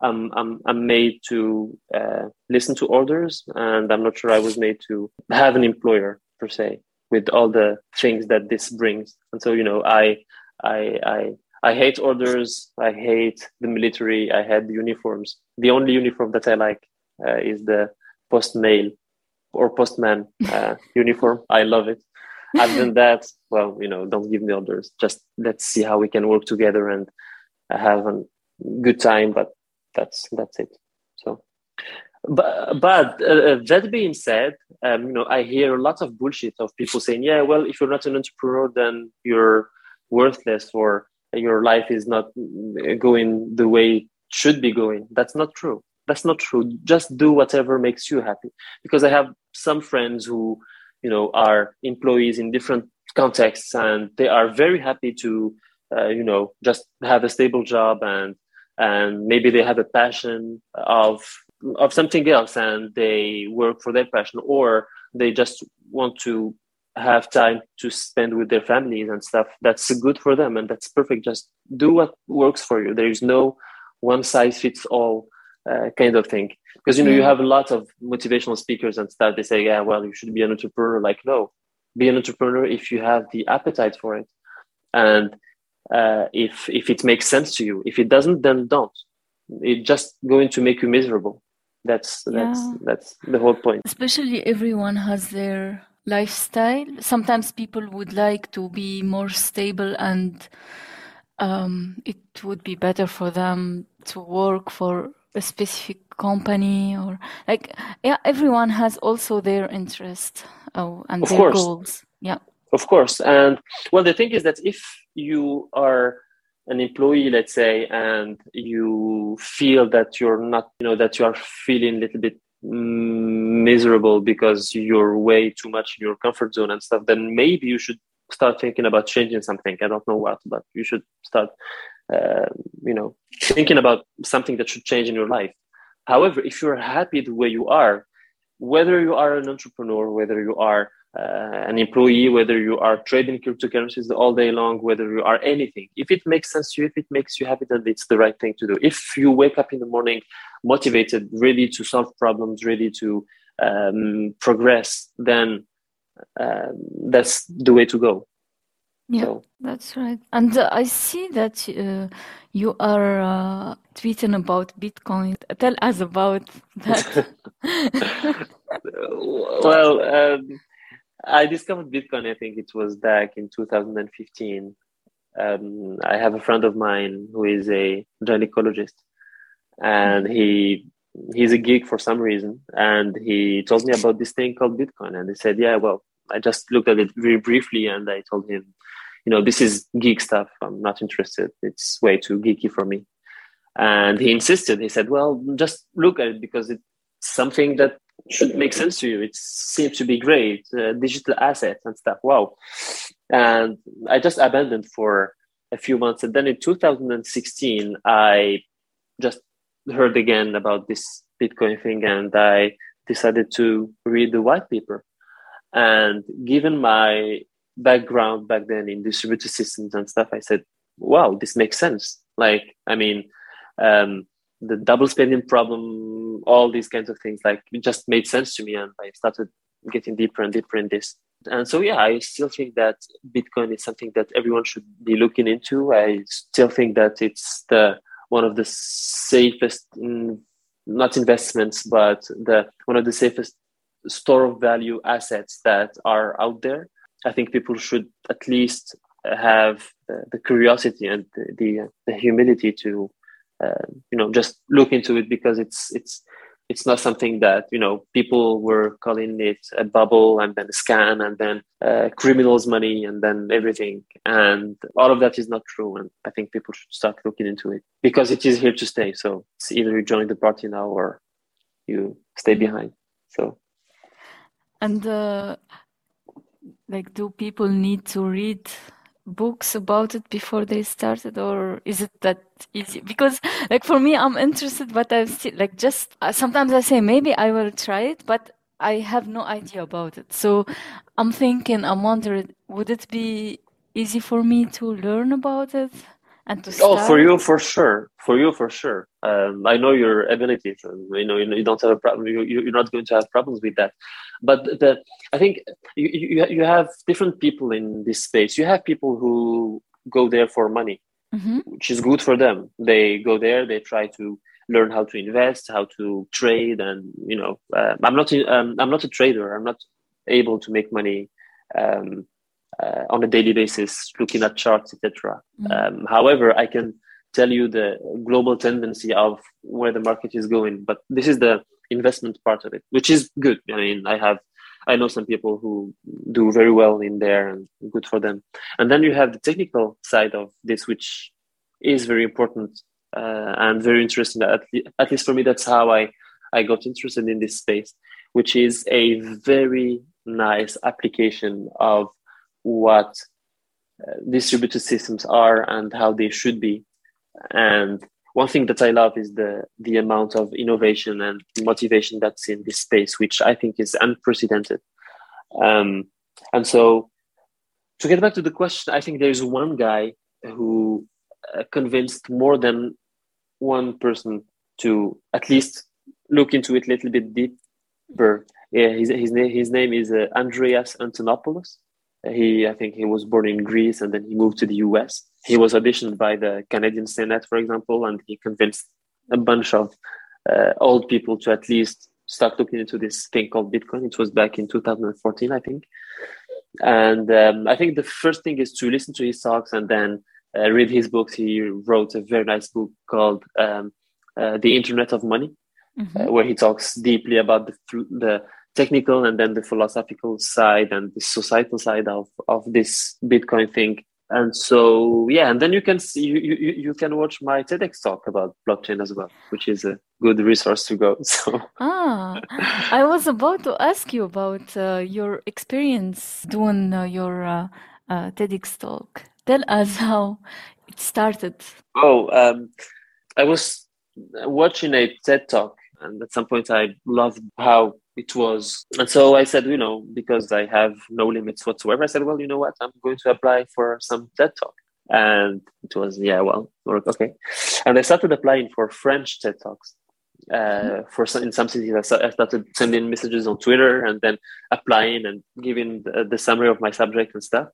I'm I'm I'm made to uh, listen to orders, and I'm not sure I was made to have an employer per se with all the things that this brings. And so you know, I I I I hate orders. I hate the military. I hate the uniforms. The only uniform that I like uh, is the post mail or postman uh, uniform. I love it. Other than that, well, you know, don't give me orders. Just let's see how we can work together and have a good time. But that's that's it. So, but but uh, that being said, um, you know, I hear a lot of bullshit of people saying, yeah, well, if you're not an entrepreneur, then you're worthless or your life is not going the way it should be going. That's not true. That's not true. Just do whatever makes you happy. Because I have some friends who, you know, are employees in different contexts and they are very happy to, uh, you know, just have a stable job and and maybe they have a passion of of something else and they work for their passion or they just want to have time to spend with their families and stuff that's good for them and that's perfect just do what works for you there is no one size fits all uh, kind of thing because you know you have a lot of motivational speakers and stuff they say yeah well you should be an entrepreneur like no be an entrepreneur if you have the appetite for it and uh, if if it makes sense to you. If it doesn't, then don't. It's just going to make you miserable. That's that's yeah. that's the whole point. Especially everyone has their lifestyle. Sometimes people would like to be more stable and um, it would be better for them to work for a specific company or like yeah everyone has also their interest oh, and of their course. goals yeah of course and well the thing is that if you are an employee let's say and you feel that you're not you know that you are feeling a little bit miserable because you're way too much in your comfort zone and stuff then maybe you should start thinking about changing something i don't know what but you should start uh, you know thinking about something that should change in your life however if you're happy the way you are whether you are an entrepreneur whether you are uh, an employee, whether you are trading cryptocurrencies all day long, whether you are anything. If it makes sense to you, if it makes you happy, then it's the right thing to do. If you wake up in the morning motivated, ready to solve problems, ready to um, progress, then uh, that's the way to go. Yeah, so. that's right. And uh, I see that uh, you are uh, tweeting about Bitcoin. Tell us about that. well, um, I discovered Bitcoin, I think it was back in 2015. Um, I have a friend of mine who is a gynecologist, and he he's a geek for some reason, and he told me about this thing called Bitcoin, and he said, "Yeah, well, I just looked at it very briefly, and I told him, you know, this is geek stuff. I'm not interested. It's way too geeky for me." And he insisted. He said, "Well, just look at it because it's something that should make sense to you. It seems to be great, uh, digital assets and stuff. Wow. And I just abandoned for a few months. And then in 2016, I just heard again about this Bitcoin thing and I decided to read the white paper. And given my background back then in distributed systems and stuff, I said, wow, this makes sense. Like, I mean, um, the double spending problem, all these kinds of things, like it just made sense to me, and I started getting deeper and deeper in this. And so, yeah, I still think that Bitcoin is something that everyone should be looking into. I still think that it's the one of the safest, not investments, but the one of the safest store of value assets that are out there. I think people should at least have the curiosity and the, the, the humility to uh, you know just look into it because it's it's it's not something that you know people were calling it a bubble and then a scam and then uh, criminals money and then everything. And all of that is not true and i think people should start looking into it because it is here to stay. So it's either you join the party now or you stay behind. So, and uh, like, do people need to read books about it before they started, or is it that easy? Because, like, for me, I'm interested, but I still like just uh, sometimes I say maybe I will try it, but I have no idea about it. So, I'm thinking, I'm wondering, would it be easy for me to learn about it? And to start? Oh, for you, for sure. For you, for sure. Um, I know your abilities, and you know you, don't have a problem. You, you're not going to have problems with that. But the, I think you, you you have different people in this space. You have people who go there for money, mm-hmm. which is good for them. They go there, they try to learn how to invest, how to trade, and you know, uh, I'm not um, I'm not a trader. I'm not able to make money. Um, uh, on a daily basis, looking at charts, etc. Mm-hmm. Um, however, I can tell you the global tendency of where the market is going, but this is the investment part of it, which is good. I mean, I have, I know some people who do very well in there, and good for them. And then you have the technical side of this, which is very important uh, and very interesting. At, at least for me, that's how I I got interested in this space, which is a very nice application of what uh, distributed systems are and how they should be. And one thing that I love is the the amount of innovation and motivation that's in this space, which I think is unprecedented. Um, and so, to get back to the question, I think there's one guy who uh, convinced more than one person to at least look into it a little bit deeper. Yeah, his his, his name is uh, Andreas Antonopoulos. He, I think, he was born in Greece and then he moved to the U.S. He was auditioned by the Canadian Senate, for example, and he convinced a bunch of uh, old people to at least start looking into this thing called Bitcoin. It was back in 2014, I think. And um, I think the first thing is to listen to his talks and then uh, read his books. He wrote a very nice book called um, uh, "The Internet of Money," mm-hmm. uh, where he talks deeply about the the technical and then the philosophical side and the societal side of, of this Bitcoin thing. And so, yeah, and then you can see, you, you, you can watch my TEDx talk about blockchain as well, which is a good resource to go. So, ah, I was about to ask you about uh, your experience doing uh, your uh, uh TEDx talk. Tell us how it started. Oh, um, I was watching a TED talk, and at some point I loved how it was and so i said you know because i have no limits whatsoever i said well you know what? I'm going to apply for some ted talk. And it was yeah well okay. And i started applying for french ted talks uh, for some, in some cities. I started sending messages on twitter and then applying and giving the, the summary of my subject and stuff.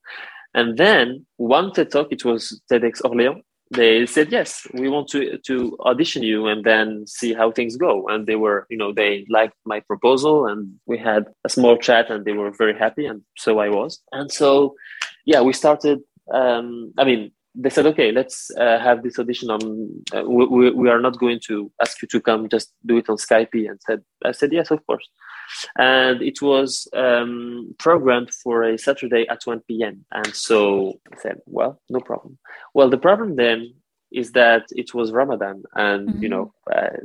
And then one ted talk it was tedx orléans they said yes we want to to audition you and then see how things go. And they were you know they liked my proposal and we had a small chat and they were very happy and so i was. And so yeah we started um, i mean they said okay let's uh, have this audition on uh, we, we are not going to ask you to come just do it on skype and said i said yes of course and it was um, programmed for a Saturday at 1 p.m. And so I said, well, no problem. Well, the problem then is that it was Ramadan, and mm-hmm. you know, uh,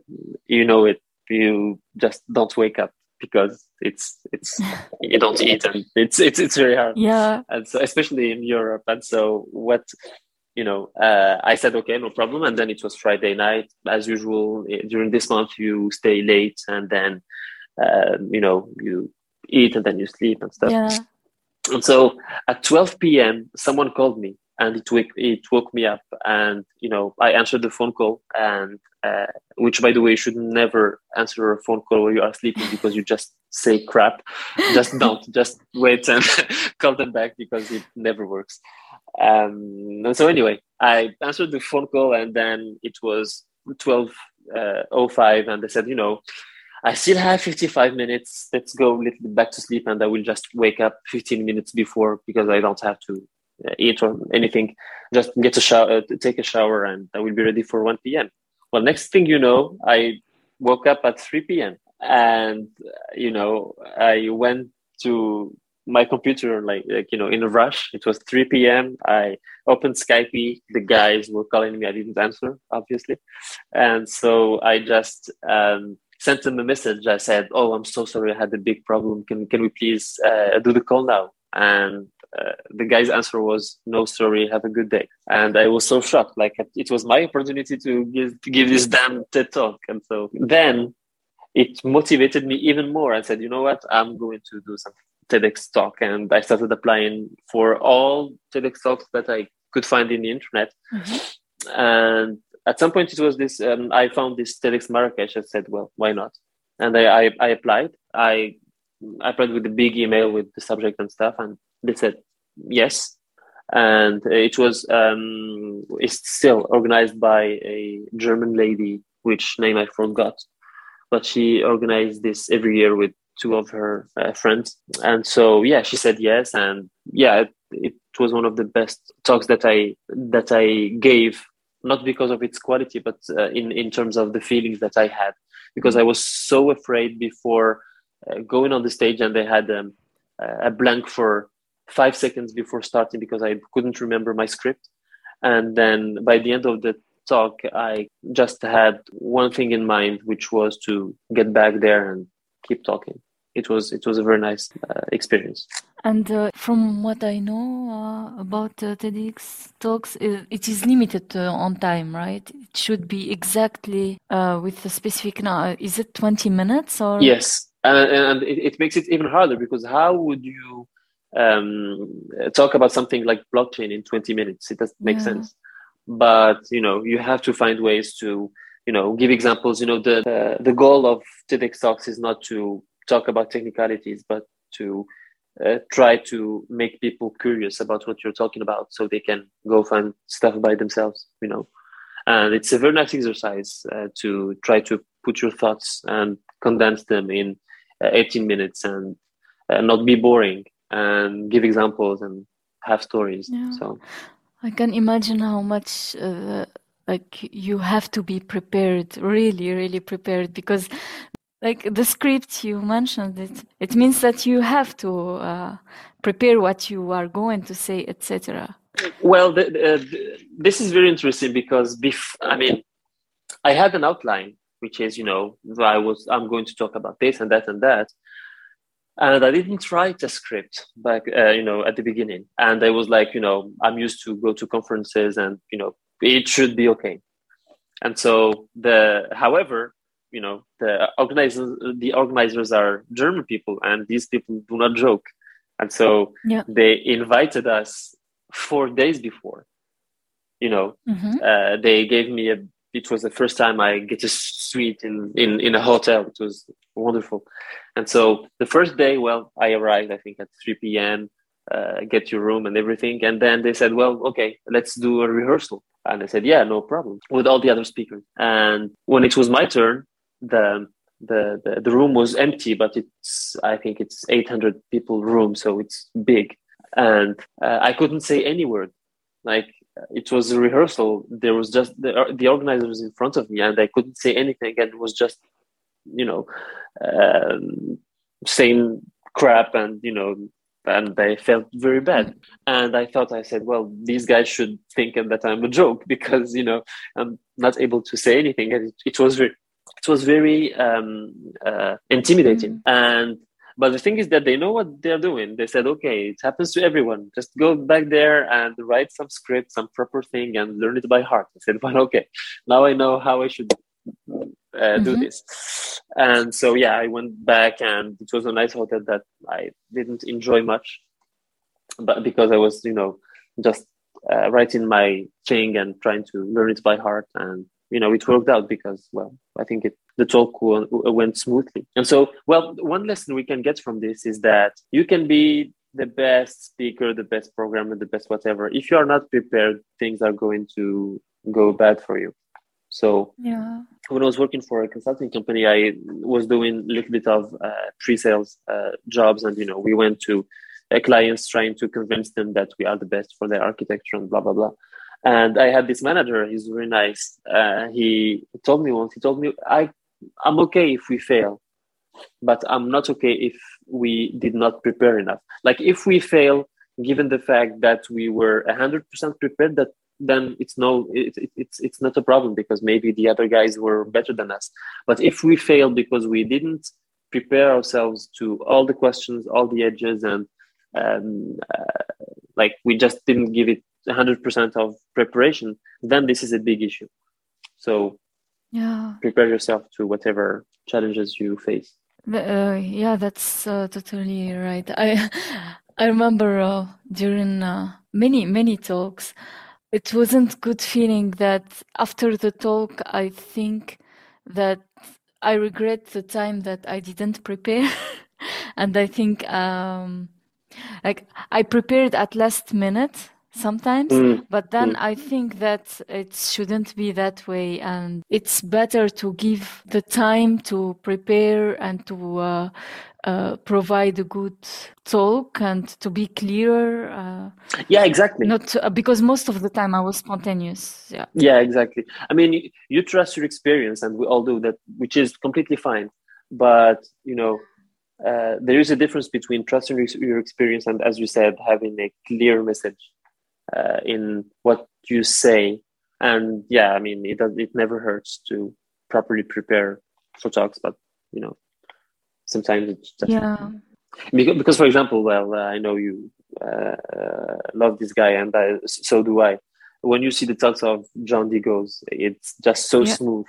you know it. You just don't wake up because it's it's you don't eat and it's it's it's very hard. Yeah, and so especially in Europe, and so what you know, uh, I said, okay, no problem. And then it was Friday night. As usual, eh, during this month, you stay late and then um, you know, you eat and then you sleep and stuff. Yeah. And so at 12 p.m., someone called me and it woke, it woke me up. And, you know, I answered the phone call and, uh, which by the way, you should never answer a phone call while you are sleeping because you just say crap. just don't, just wait and call them back because it never works. Um, and so anyway, I answered the phone call and then it was 12 uh, 05 and they said, you know, I still have 55 minutes. Let's go a little bit back to sleep, and I will just wake up 15 minutes before because I don't have to uh, eat or anything. Just get a shower, uh, take a shower, and I will be ready for 1 p.m. Well, next thing you know, I woke up at 3 p.m. and you know I went to my computer like like you know in a rush. It was 3 p.m. I opened Skype. The guys were calling me. I didn't answer, obviously, and so I just. Um, sent them a message. I said, "Oh, I'm so sorry. I had a big problem. Can can we please uh, do the call now?" And uh, the guy's answer was, "No, sorry. Have a good day." And I was so shocked. Like it was my opportunity to give to give this damn TED talk. And so then it motivated me even more. I said, "You know what? I'm going to do some TEDx talk." And I started applying for all TEDx talks that I could find in the internet. Mm-hmm. And at some point, it was this. Um, I found this TEDx Marrakesh. I said, "Well, why not?" And I, I, I applied. I I applied with a big email with the subject and stuff, and they said yes. And it was um, it's still organized by a German lady, which name I forgot, but she organized this every year with two of her uh, friends. And so yeah, she said yes, and yeah, it, it was one of the best talks that I that I gave not because of its quality, but uh, in in terms of the feelings that I had, because I was so afraid before uh, going on the stage, and they had um, a blank for five seconds before starting because I couldn't remember my script, and then by the end of the talk, I just had one thing in mind, which was to get back there and keep talking it was it was a very nice uh, experience. And uh, from what I know uh, about uh, TEDx talks, it is limited uh, on time, right? It should be exactly uh, with a specific. Now, is it twenty minutes or? Yes, and, and it, it, makes it even harder because how would you um, talk about something like blockchain in twenty minutes? It doesn't make yeah. sense. But you know, you have to find ways to you know give examples. You know, the the, the goal of TEDx talks is not to talk about technicalities, but to uh, try to make people curious about what you're talking about so they can go find stuff by themselves, you know. And it's a very nice exercise uh, to try to put your thoughts and condense them in uh, 18 minutes and uh, not be boring and give examples and have stories. Yeah. So I can imagine how much uh, like you have to be prepared really really prepared because like the script you mentioned it it means that you have to uh, prepare what you are going to say etc well the, the, this is very interesting because bef- i mean i had an outline which is you know i was i'm going to talk about this and that and that. And i didn't write a script back uh, you know at the beginning. And i was like you know i'm used to go to conferences and you know it should be okay. And so the however you know the organizers the organizers are german people and these people do not joke. And so yeah. they invited us four days before you know mm-hmm. uh, they gave me a it was the first time i get a suite in, in in a hotel. It was wonderful. And so the first day well i arrived i think at 3 p.m uh, get your room and everything. And then they said well okay let's do a rehearsal. And i said yeah no problem with all the other speakers. And when it was my turn the the, the, the room was empty, but it's I think it's 800 people room, so it's big, and uh, I couldn't say any word. Like it was a rehearsal. There was just the the organizer was in front of me, and I couldn't say anything, and it was just you know um, saying crap and you know and I felt very bad. And I thought, I said, well, these guys should think that I'm a joke because, you know, I'm not able to say anything. And it, it was very, it was very um, uh, intimidating. Mm-hmm. And but the thing is that they know what they're doing. They said, okay, it happens to everyone. Just go back there and write some script, some proper thing, and learn it by heart. I said, well, okay, now I know how I should uh, mm-hmm. do this. And so, yeah, I went back, and it was a nice hotel that I didn't enjoy much, but because I was, you know, just uh, writing my thing and trying to learn it by heart and you know it worked out because well i think it the talk went smoothly. And so well one lesson we can get from this is that you can be the best speaker the best programmer the best whatever if you are not prepared things are going to go bad for you. So yeah. when i was working for a consulting company i was doing a little bit of uh, pre-sales uh, jobs and you know we went to uh, clients trying to convince them that we are the best for their architecture and blah blah blah and I had this manager. He's very nice. Uh, he told me once. He told me, "I, I'm okay if we fail, but I'm not okay if we did not prepare enough. Like if we fail, given the fact that we were hundred percent prepared, that then it's no it, it, it's it's not a problem because maybe the other guys were better than us but if we fail because we didn't prepare ourselves to all the questions all the edges and um, uh, like we just didn't give it 100% of preparation then this is a big issue. So yeah. prepare yourself to whatever challenges you face. Uh, yeah that's uh, totally right. I i remember uh, during uh, many many talks it wasn't good feeling that after the talk i think that i regret the time that i didn't prepare. And i think um like i prepared at last minute sometimes Mm, but then mm. i think that it shouldn't be that way and it's better to give the time to prepare and to uh, uh, provide a good talk and to be clearer uh, yeah exactly. not uh, because most of the time i was spontaneous yeah. Yeah exactly. I mean you, you trust your experience and we all do that which is completely fine but you know uh, there is a difference between trusting your, your experience and as you said having a clear message uh, in what you say. And yeah i mean it does it never hurts to properly prepare for talks but you know sometimes it's just yeah. Because, because for example well uh, i know you uh, uh, love this guy and I, so do i. When you see the talks of John De Goes it's just so Yeah. smooth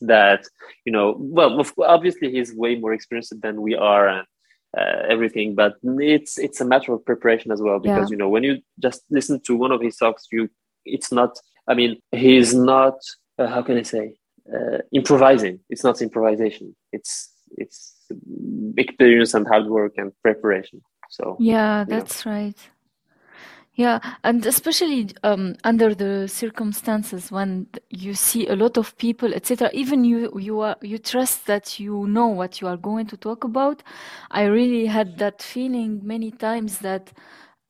that you know well obviously he's way more experienced than we are and uh, everything but it's it's a matter of preparation as well because Yeah. you know when you just listen to one of his talks you it's not i mean he's not uh, how can i say uh, improvising it's not improvisation it's it's experience and hard work and preparation so Yeah, you know. that's right. Yeah, and especially um, under the circumstances when you see a lot of people, etc. Even you, you are you trust that you know what you are going to talk about. I really had that feeling many times that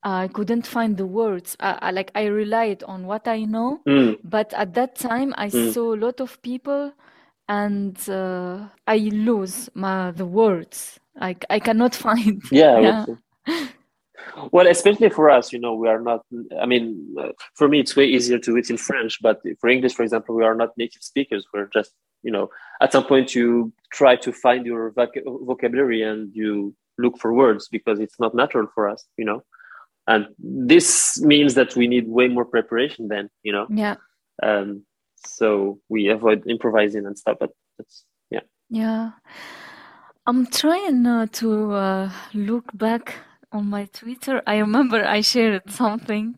I couldn't find the words. I, I like I relied on what I know, Mm, but at that time I Mm. saw a lot of people, and uh, I lose my the words. Like I cannot find. yeah, Yeah. Well, especially for us, you know, we are not. I mean, uh, for me, it's way easier to do it in French. But for English, for example, we are not native speakers. We're just, you know, at some point you try to find your voc- vocabulary and you look for words because it's not natural for us, you know. And this means that we need way more preparation then, you know. Yeah. Um, so we avoid improvising and stuff. But that's yeah. Yeah, I'm trying uh, to uh, look back on my Twitter. I remember I shared something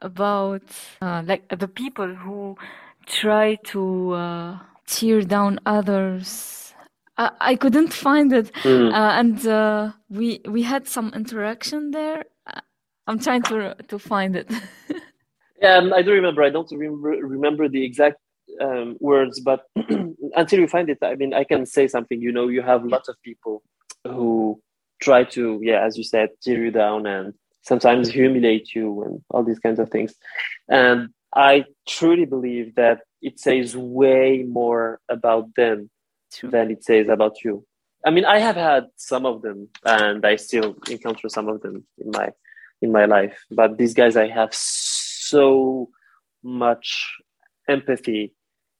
about uh, like the people who try to uh, tear down others. I, I couldn't find it, Mm. uh, and uh, we we had some interaction there. Uh, I'm trying to to find it. Yeah, um, I do remember. I don't remember remember the exact um, words, but until you find it, I mean, I can say something. You know, you have lots of people who try to, yeah, as you said, tear you down and sometimes humiliate you and all these kinds of things. And I truly believe that it says way more about them than it says about you. I mean, I have had some of them, and I still encounter some of them in my in my life. But these guys, I have so much empathy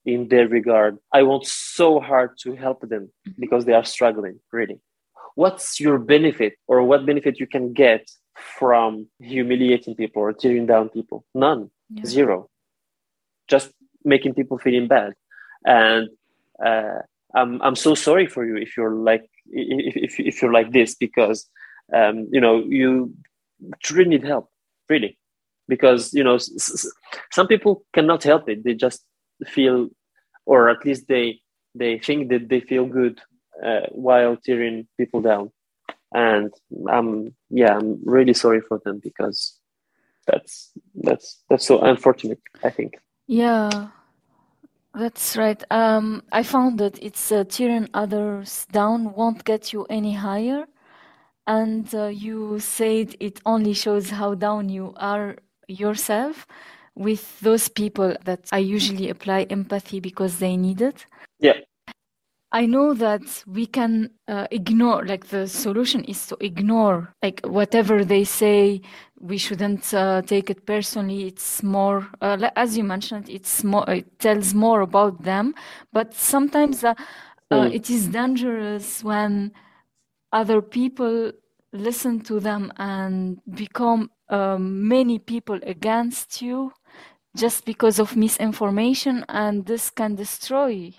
in their regard. I want so hard to help them mm-hmm. because they are struggling. Really, what's your benefit, or what benefit you can get from humiliating people or tearing down people? None, Yeah. zero. Just making people feeling bad, and uh, I'm I'm so sorry for you if you're like if if, if you're like this because um, you know you truly need help really because you know s- s- some people cannot help it they just feel or at least they they think that they feel good uh, while tearing people down and i'm yeah i'm really sorry for them because that's that's that's so unfortunate i think Yeah, that's right. Um, I found that it's uh, tearing others down won't get you any higher. And uh, you said it only shows how down you are yourself with those people that I usually apply empathy because they need it. yeah I know that we can uh, ignore, like the solution is to ignore, like whatever they say, we shouldn't uh, take it personally. It's more, uh, as you mentioned, it's more. It tells more about them. But sometimes uh, mm. it is dangerous when other people listen to them and become um, many people against you just because of misinformation, and this can destroy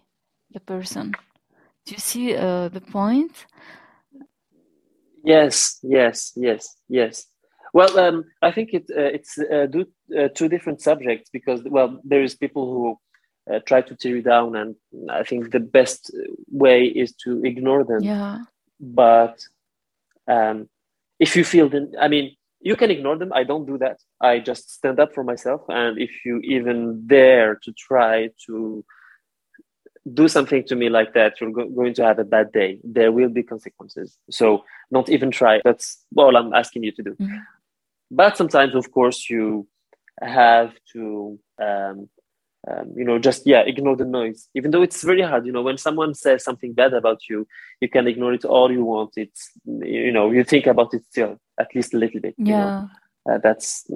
the person. Do you see uh, the point? Yes, yes, yes, yes. Well, um, I think it, uh, it's uh, do, uh, two different subjects because, well, there is people who uh, try to tear you down, and I think the best way is to ignore them. Yeah. But um, if you feel, then I mean, you can ignore them. I don't do that. I just stand up for myself, and if you even dare to try to do something to me like that, you're go- going to have a bad day. There will be consequences. So don't even try. That's all I'm asking you to do. Mm-hmm. But sometimes, of course, you have to, um, um, you know, just yeah, ignore the noise. Even though it's very hard, you know, when someone says something bad about you, you can ignore it all you want. It's you know, you think about it still at least a little bit. Yeah, you know? uh, that's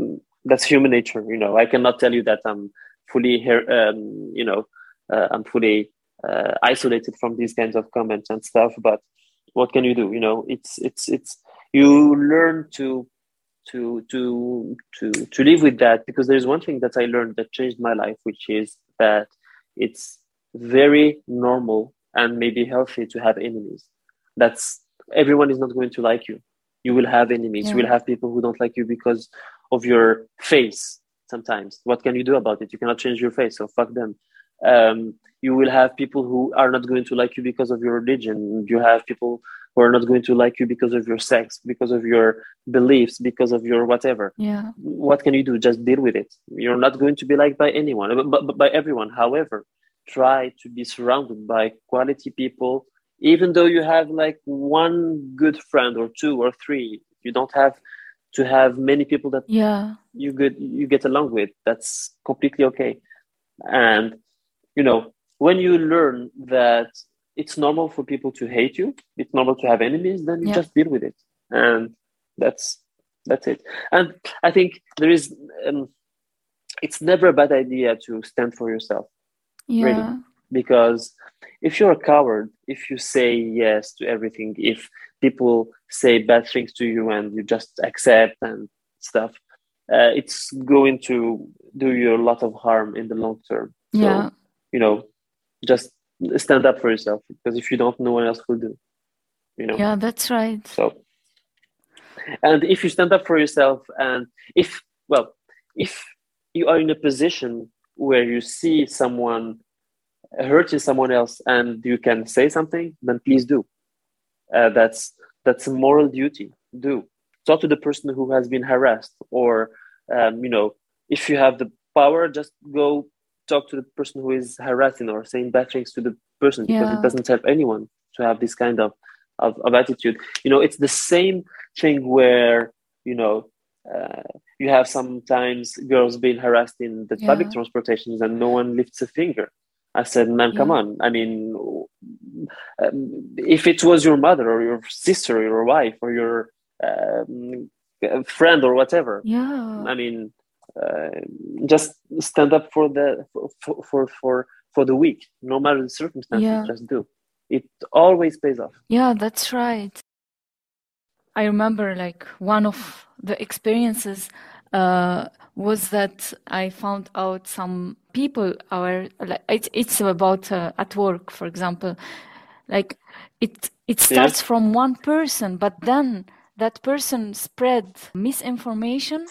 that's human nature. You know, I cannot tell you that I'm fully here. Um, you know, uh, I'm fully uh, isolated from these kinds of comments and stuff. But what can you do? You know, it's it's it's you learn to to to to to live with that because there's one thing that I learned that changed my life, which is that it's very normal and maybe healthy to have enemies. That's everyone is not going to like you. You will have enemies. Yeah. You will have people who don't like you because of your face. Sometimes, what can you do about it? You cannot change your face, so fuck them. Um, you will have people who are not going to like you because of your religion. You have people who are not going to like you because of your sex, because of your beliefs, because of your whatever. Yeah. What can you do? Just deal with it. You're not going to be liked by anyone, but, but by everyone. However, try to be surrounded by quality people, even though you have like one good friend or two or three. You don't have to have many people that yeah you good you get along with. That's completely okay. And you know when you learn that it's normal for people to hate you it's normal to have enemies then you yeah. just deal with it. And that's that's it. And i think there is um, it's never a bad idea to stand for yourself yeah. Really. because if you're a coward if you say yes to everything if people say bad things to you and you just accept and stuff uh, it's going to do you a lot of harm in the long term. So, yeah you know just stand up for yourself because if you don't no one else will do you know? Yeah that's right. So and if you stand up for yourself and if well if you are in a position where you see someone hurting someone else and you can say something then please do. Uh, that's that's a moral duty. Do. Talk to the person who has been harassed or um, you know if you have the power just go talk to the person who is harassing or saying bad things to the person because yeah. it doesn't help anyone to have this kind of, of, of attitude. You know it's the same thing where you know uh, you have sometimes girls being harassed in the yeah. public transportations and no one lifts a finger. I said man come on. I mean um, if it was your mother or your sister or your wife or your um, friend or whatever yeah. I mean just stand up for the for, for for for the weak no matter the circumstances yeah. just do it always pays off yeah that's right i remember like one of the experiences uh, was that I found out some people are like it's it's about uh, at work, for example, like it it starts yeah. from one person, but then that person spread misinformation.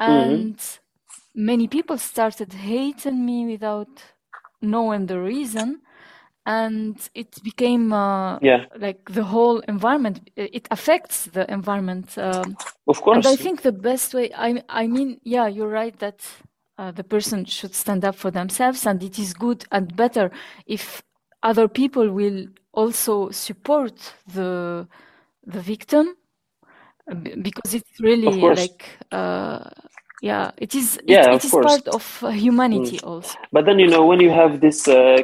And mm-hmm. many people started hating me without knowing the reason. And it became uh, yeah. like the whole environment. It affects the environment um, of course. and i think the best way i i mean yeah you're right that uh, the person should stand up for themselves and it is good and better if other people will also support the the victim because it's really like uh, yeah it is it, yeah, it is course. part of humanity mm. also but then you know when you have this uh,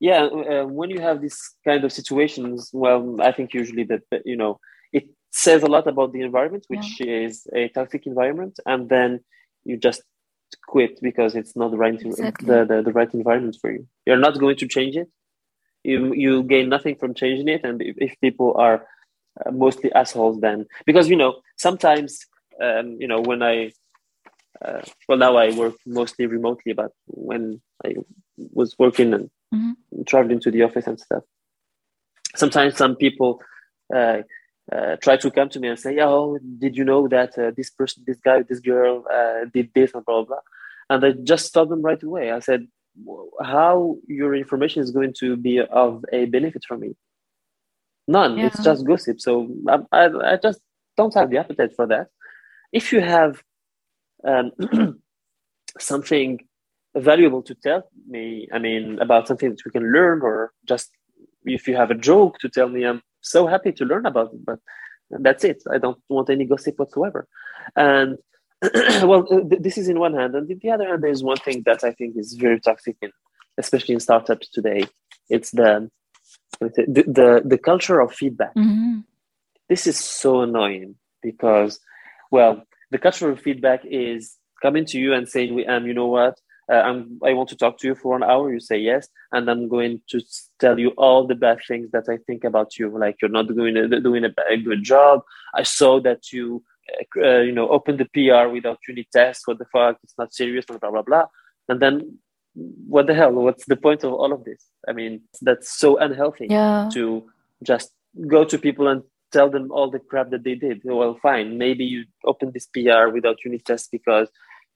yeah uh, when you have this kind of situations well i think usually that you know it says a lot about the environment, which yeah. is a toxic environment, and then you just quit because it's not the right exactly. the, the, the right environment for you. You're not going to change it. You you gain nothing from changing it, and if, if people are uh, mostly assholes, then because you know sometimes um, you know when I uh, well now I work mostly remotely, but when I was working and mm-hmm. traveling to the office and stuff, sometimes some people. Uh, uh, try to come to me and say, "Oh, did you know that uh, this person, this guy, this girl uh, did this and blah, blah blah," and I just told them right away. I said, "How your information is going to be of a benefit for me? None. Yeah. It's just gossip. So I, I, I, just don't have the appetite for that. If you have um, something valuable to tell me, I mean, about something that we can learn, or just if you have a joke to tell me, I'm so happy to learn about it, but that's it. I don't want any gossip whatsoever. And well, th- this is in one hand, and in the other hand, there's one thing that I think is very toxic, in, especially in startups today. It's the the the, the culture of feedback. Mm-hmm. This is so annoying because, well, the cultural feedback is coming to you and saying, "We um, you know what? uh, I'm, I want to talk to you for an hour. You say yes, and I'm going to tell you all the bad things that I think about you. Like you're not doing a, doing a, a good job. I saw that you, uh, uh you know, opened the PR without unit tests. What the fuck? It's not serious. Blah blah blah. And then, what the hell? What's the point of all of this? I mean, that's so unhealthy. Yeah. To just go to people and tell them all the crap that they did. Well, fine. Maybe you opened this PR without unit tests because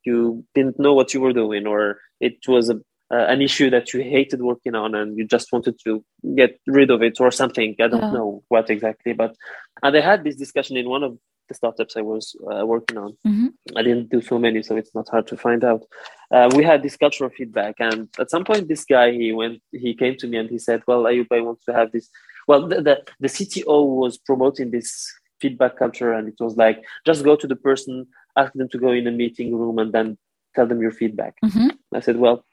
you didn't know what you were doing or it was a, uh, an issue that you hated working on and you just wanted to get rid of it or something i don't yeah. know what exactly but and i had this discussion in one of the startups i was uh, working on mm-hmm. i didn't do so many so it's not hard to find out uh, we had this cultural feedback and at some point this guy he went he came to me and he said well Ayoub, i want to have this well the, the, the cto was promoting this feedback culture and it was like just go to the person ask them to go in a meeting room and then tell them your feedback. Mm-hmm. I said, well,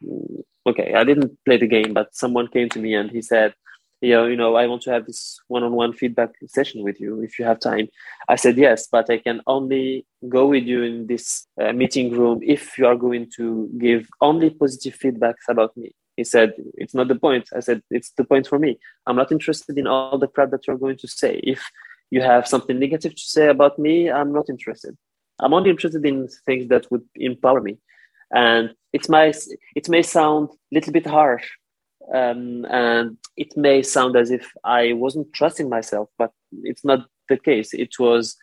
okay, I didn't play the game, but someone came to me and he said, you know, you know, I want to have this one-on-one feedback session with you if you have time. I said yes, but I can only go with you in this uh, meeting room if you are going to give only positive feedbacks about me. He said, it's not the point. I said, it's the point for me. I'm not interested in all the crap that you're going to say. If you have something negative to say about me, I'm not interested. I'm only interested in things that would empower me. And it may it may sound a little bit harsh, um, and it may sound as if I wasn't trusting myself, but it's not the case. It was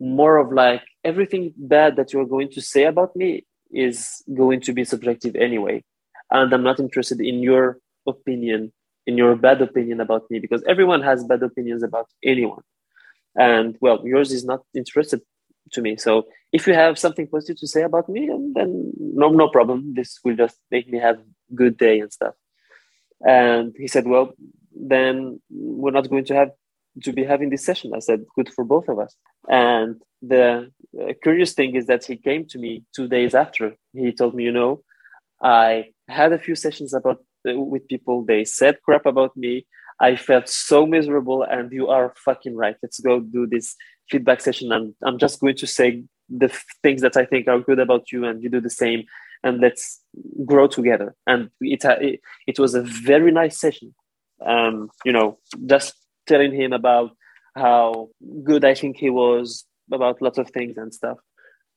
more of like everything bad that you're going to say about me is going to be subjective anyway, and I'm not interested in your opinion, in your bad opinion about me, because everyone has bad opinions about anyone, and well, yours is not interested to me. So if you have something positive to say about me, then no, no problem. This will just make me have good day and stuff. And he said, well, then we're not going to have to be having this session. I said, good for both of us. And the uh, curious thing is that he came to me two days after. He told me, you know, I had a few sessions about uh, with people. They said crap about me. I felt so miserable, and you are fucking right. Let's go do this feedback session and i'm just going to say the things that i think are good about you and you do the same and let's grow together and it it, it was a very nice session um you know just telling him about how good i think he was about lots of things and stuff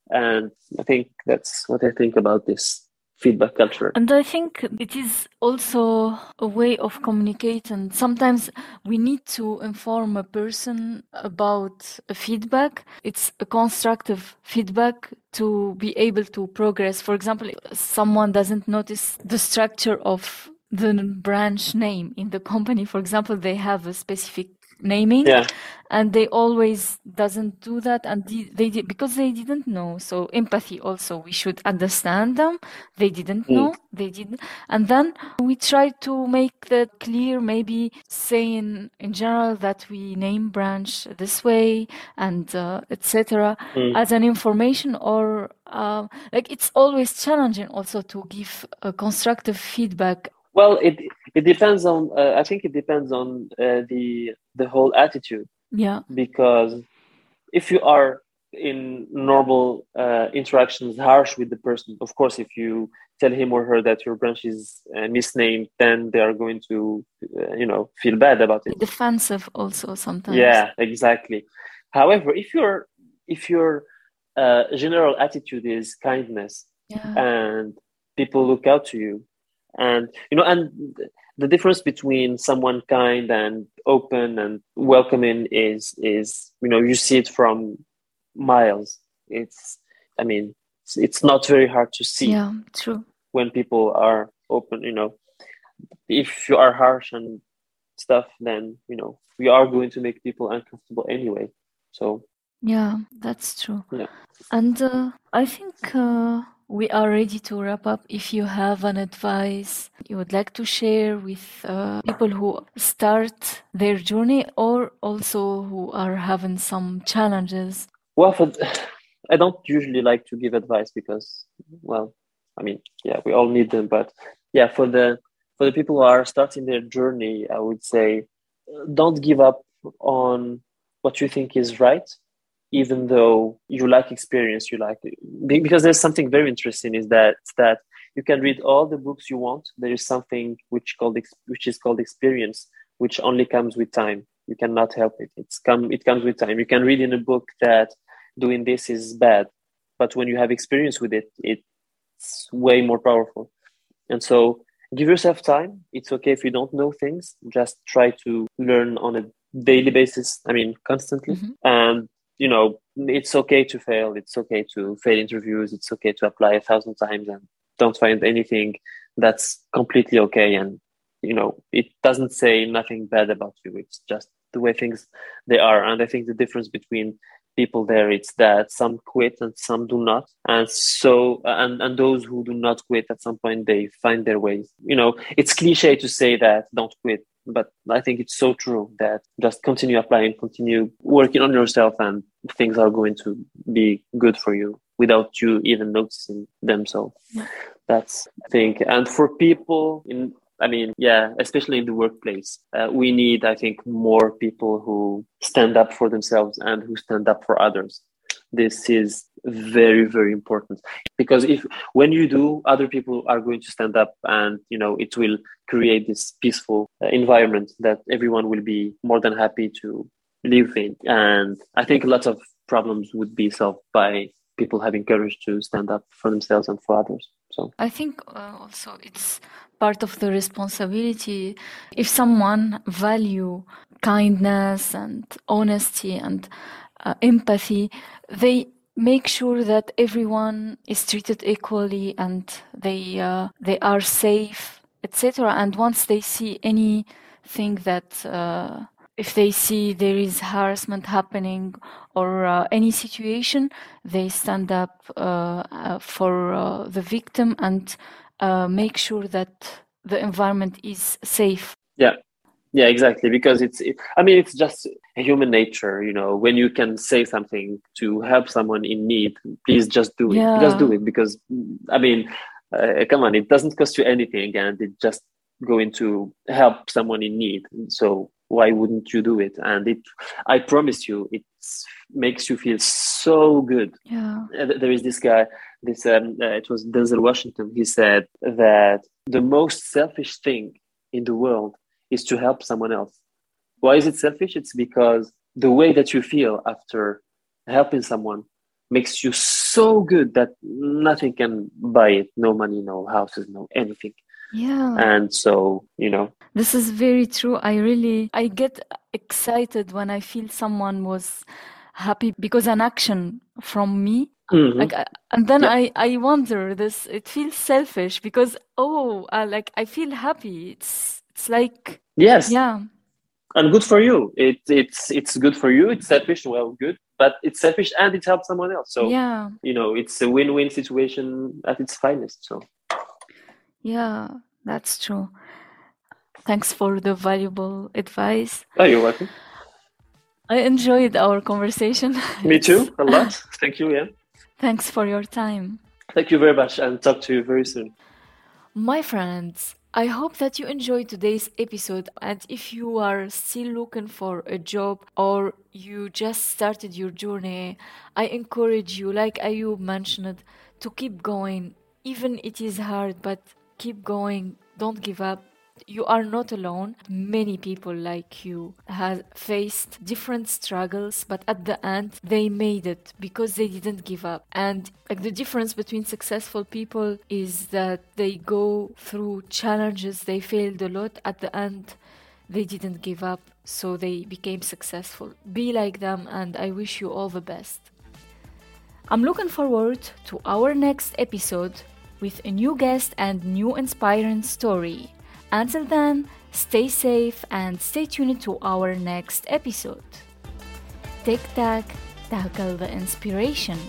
and i think that's what i think about this feedback culture. And I think it is also a way of communicating. Sometimes we need to inform a person about a feedback. It's a constructive feedback to be able to progress. For example, someone doesn't notice the structure of the branch name in the company. For example, they have a specific naming yeah. and they always doesn't do that and they, they did because they didn't know so empathy also we should understand them they didn't mm. know they didn't and then we try to make that clear maybe saying in general that we name branch this way and uh, etc mm. as an information or uh, like it's always challenging also to give a constructive feedback well, it it depends on. Uh, I think it depends on uh, the the whole attitude. Yeah. Because if you are in normal uh, interactions harsh with the person of course if you tell him or her that your branch is uh, misnamed then they are going to uh, you know feel bad about it defensive also sometimes yeah exactly however if your if your uh, general attitude is kindness yeah. and people look out to you and you know and the difference between someone kind and open and welcoming is is you know you see it from miles. It's i mean it's, it's not very hard to see yeah true. when people are open you know. If you are harsh and stuff then you know we are going to make people uncomfortable anyway. So yeah that's true. Yeah. And uh, i think uh, we are ready to wrap up. If you have an advice you would like to share with uh, people who start their journey or also who are having some challenges. Well, for, I don't usually like to give advice because, well, I mean, yeah, we all need them. But yeah, for the for the people who are starting their journey, I would say, don't give up on what you think is right even though you like experience you like because there's something very interesting is that that you can read all the books you want. There is something which called which is called experience which only comes with time. You cannot help it. It's come it comes with time. You can read in a book that doing this is bad but when you have experience with it it's way more powerful. And so give yourself time. It's okay if you don't know things. Just try to learn on a daily basis i mean constantly. Mm-hmm. and you know, it's okay to fail. It's okay to fail interviews. It's okay to apply a thousand times and don't find anything. That's completely okay. And, you know, it doesn't say nothing bad about you. It's just the way things they are. And I think the difference between people there it's that some quit and some do not and so and and those who do not quit at some point they find their ways you know it's cliche to say that don't quit but I think it's so true that just continue applying, continue working on yourself, and things are going to be good for you without you even noticing them. So that's I think. And for people in, I mean, yeah, especially in the workplace, uh, we need, I think, more people who stand up for themselves and who stand up for others this is very very important. Because if when you do other people are going to stand up and you know it will create this peaceful uh, environment that everyone will be more than happy to live in. And i think lots of problems would be solved by people having courage to stand up for themselves and for others. So. I think uh, also it's part of the responsibility. If someone value kindness and honesty and uh, empathy, they make sure that everyone is treated equally and they uh, they are safe, etc. And once they see anything that uh, if they see there is harassment happening or uh, any situation, they stand up uh, uh, for uh, the victim and make sure that the environment is safe. Yeah, yeah exactly because it's it, i mean it's just human nature you know when you can say something to help someone in need please just do it yeah. just do it because i mean uh, come on it doesn't cost you anything and it just going to help someone in need so why wouldn't you do it? And it i promise you it makes you feel so good. Yeah. Uh, there is this guy this um, uh, it was denzel washington he said that the most selfish thing in the world is to help someone else. Why is it selfish? It's because the way that you feel after helping someone makes you so good that nothing can buy it no money, no houses, no anything. Yeah. And so, you know. This is very true. I really I get excited when I feel someone was happy because an action from me Mm-hmm. like and then yeah. i i wonder this it feels selfish because oh I, like i feel happy it's it's like yes, yeah, and good for you. It it's it's good for you. It's selfish. Well, good, but it's selfish and it helps someone else. So yeah, you know, it's a win-win situation at its finest. So yeah, that's true. Thanks for the valuable advice. Oh, you're welcome. I enjoyed our conversation. Me too, a lot. Thank you, yeah. Thanks for your time. Thank you very much, and talk to you very soon. My friends, I hope that you enjoyed today's episode. And if you are still looking for a job or you just started your journey, I encourage you, like Ayoub mentioned, to keep going. Even it is hard, but keep going. Don't give up you are not alone. Many people like you have faced different struggles, but at the end they made it because they didn't give up. And like the difference between successful people is that they go through challenges, they failed a lot. At the end, they didn't give up, so they became successful. Be like them, and I wish you all the best. I'm looking forward to our next episode with a new guest and new inspiring story. Until then, stay safe and stay tuned to our next episode. Tic Tac, tackle the inspiration.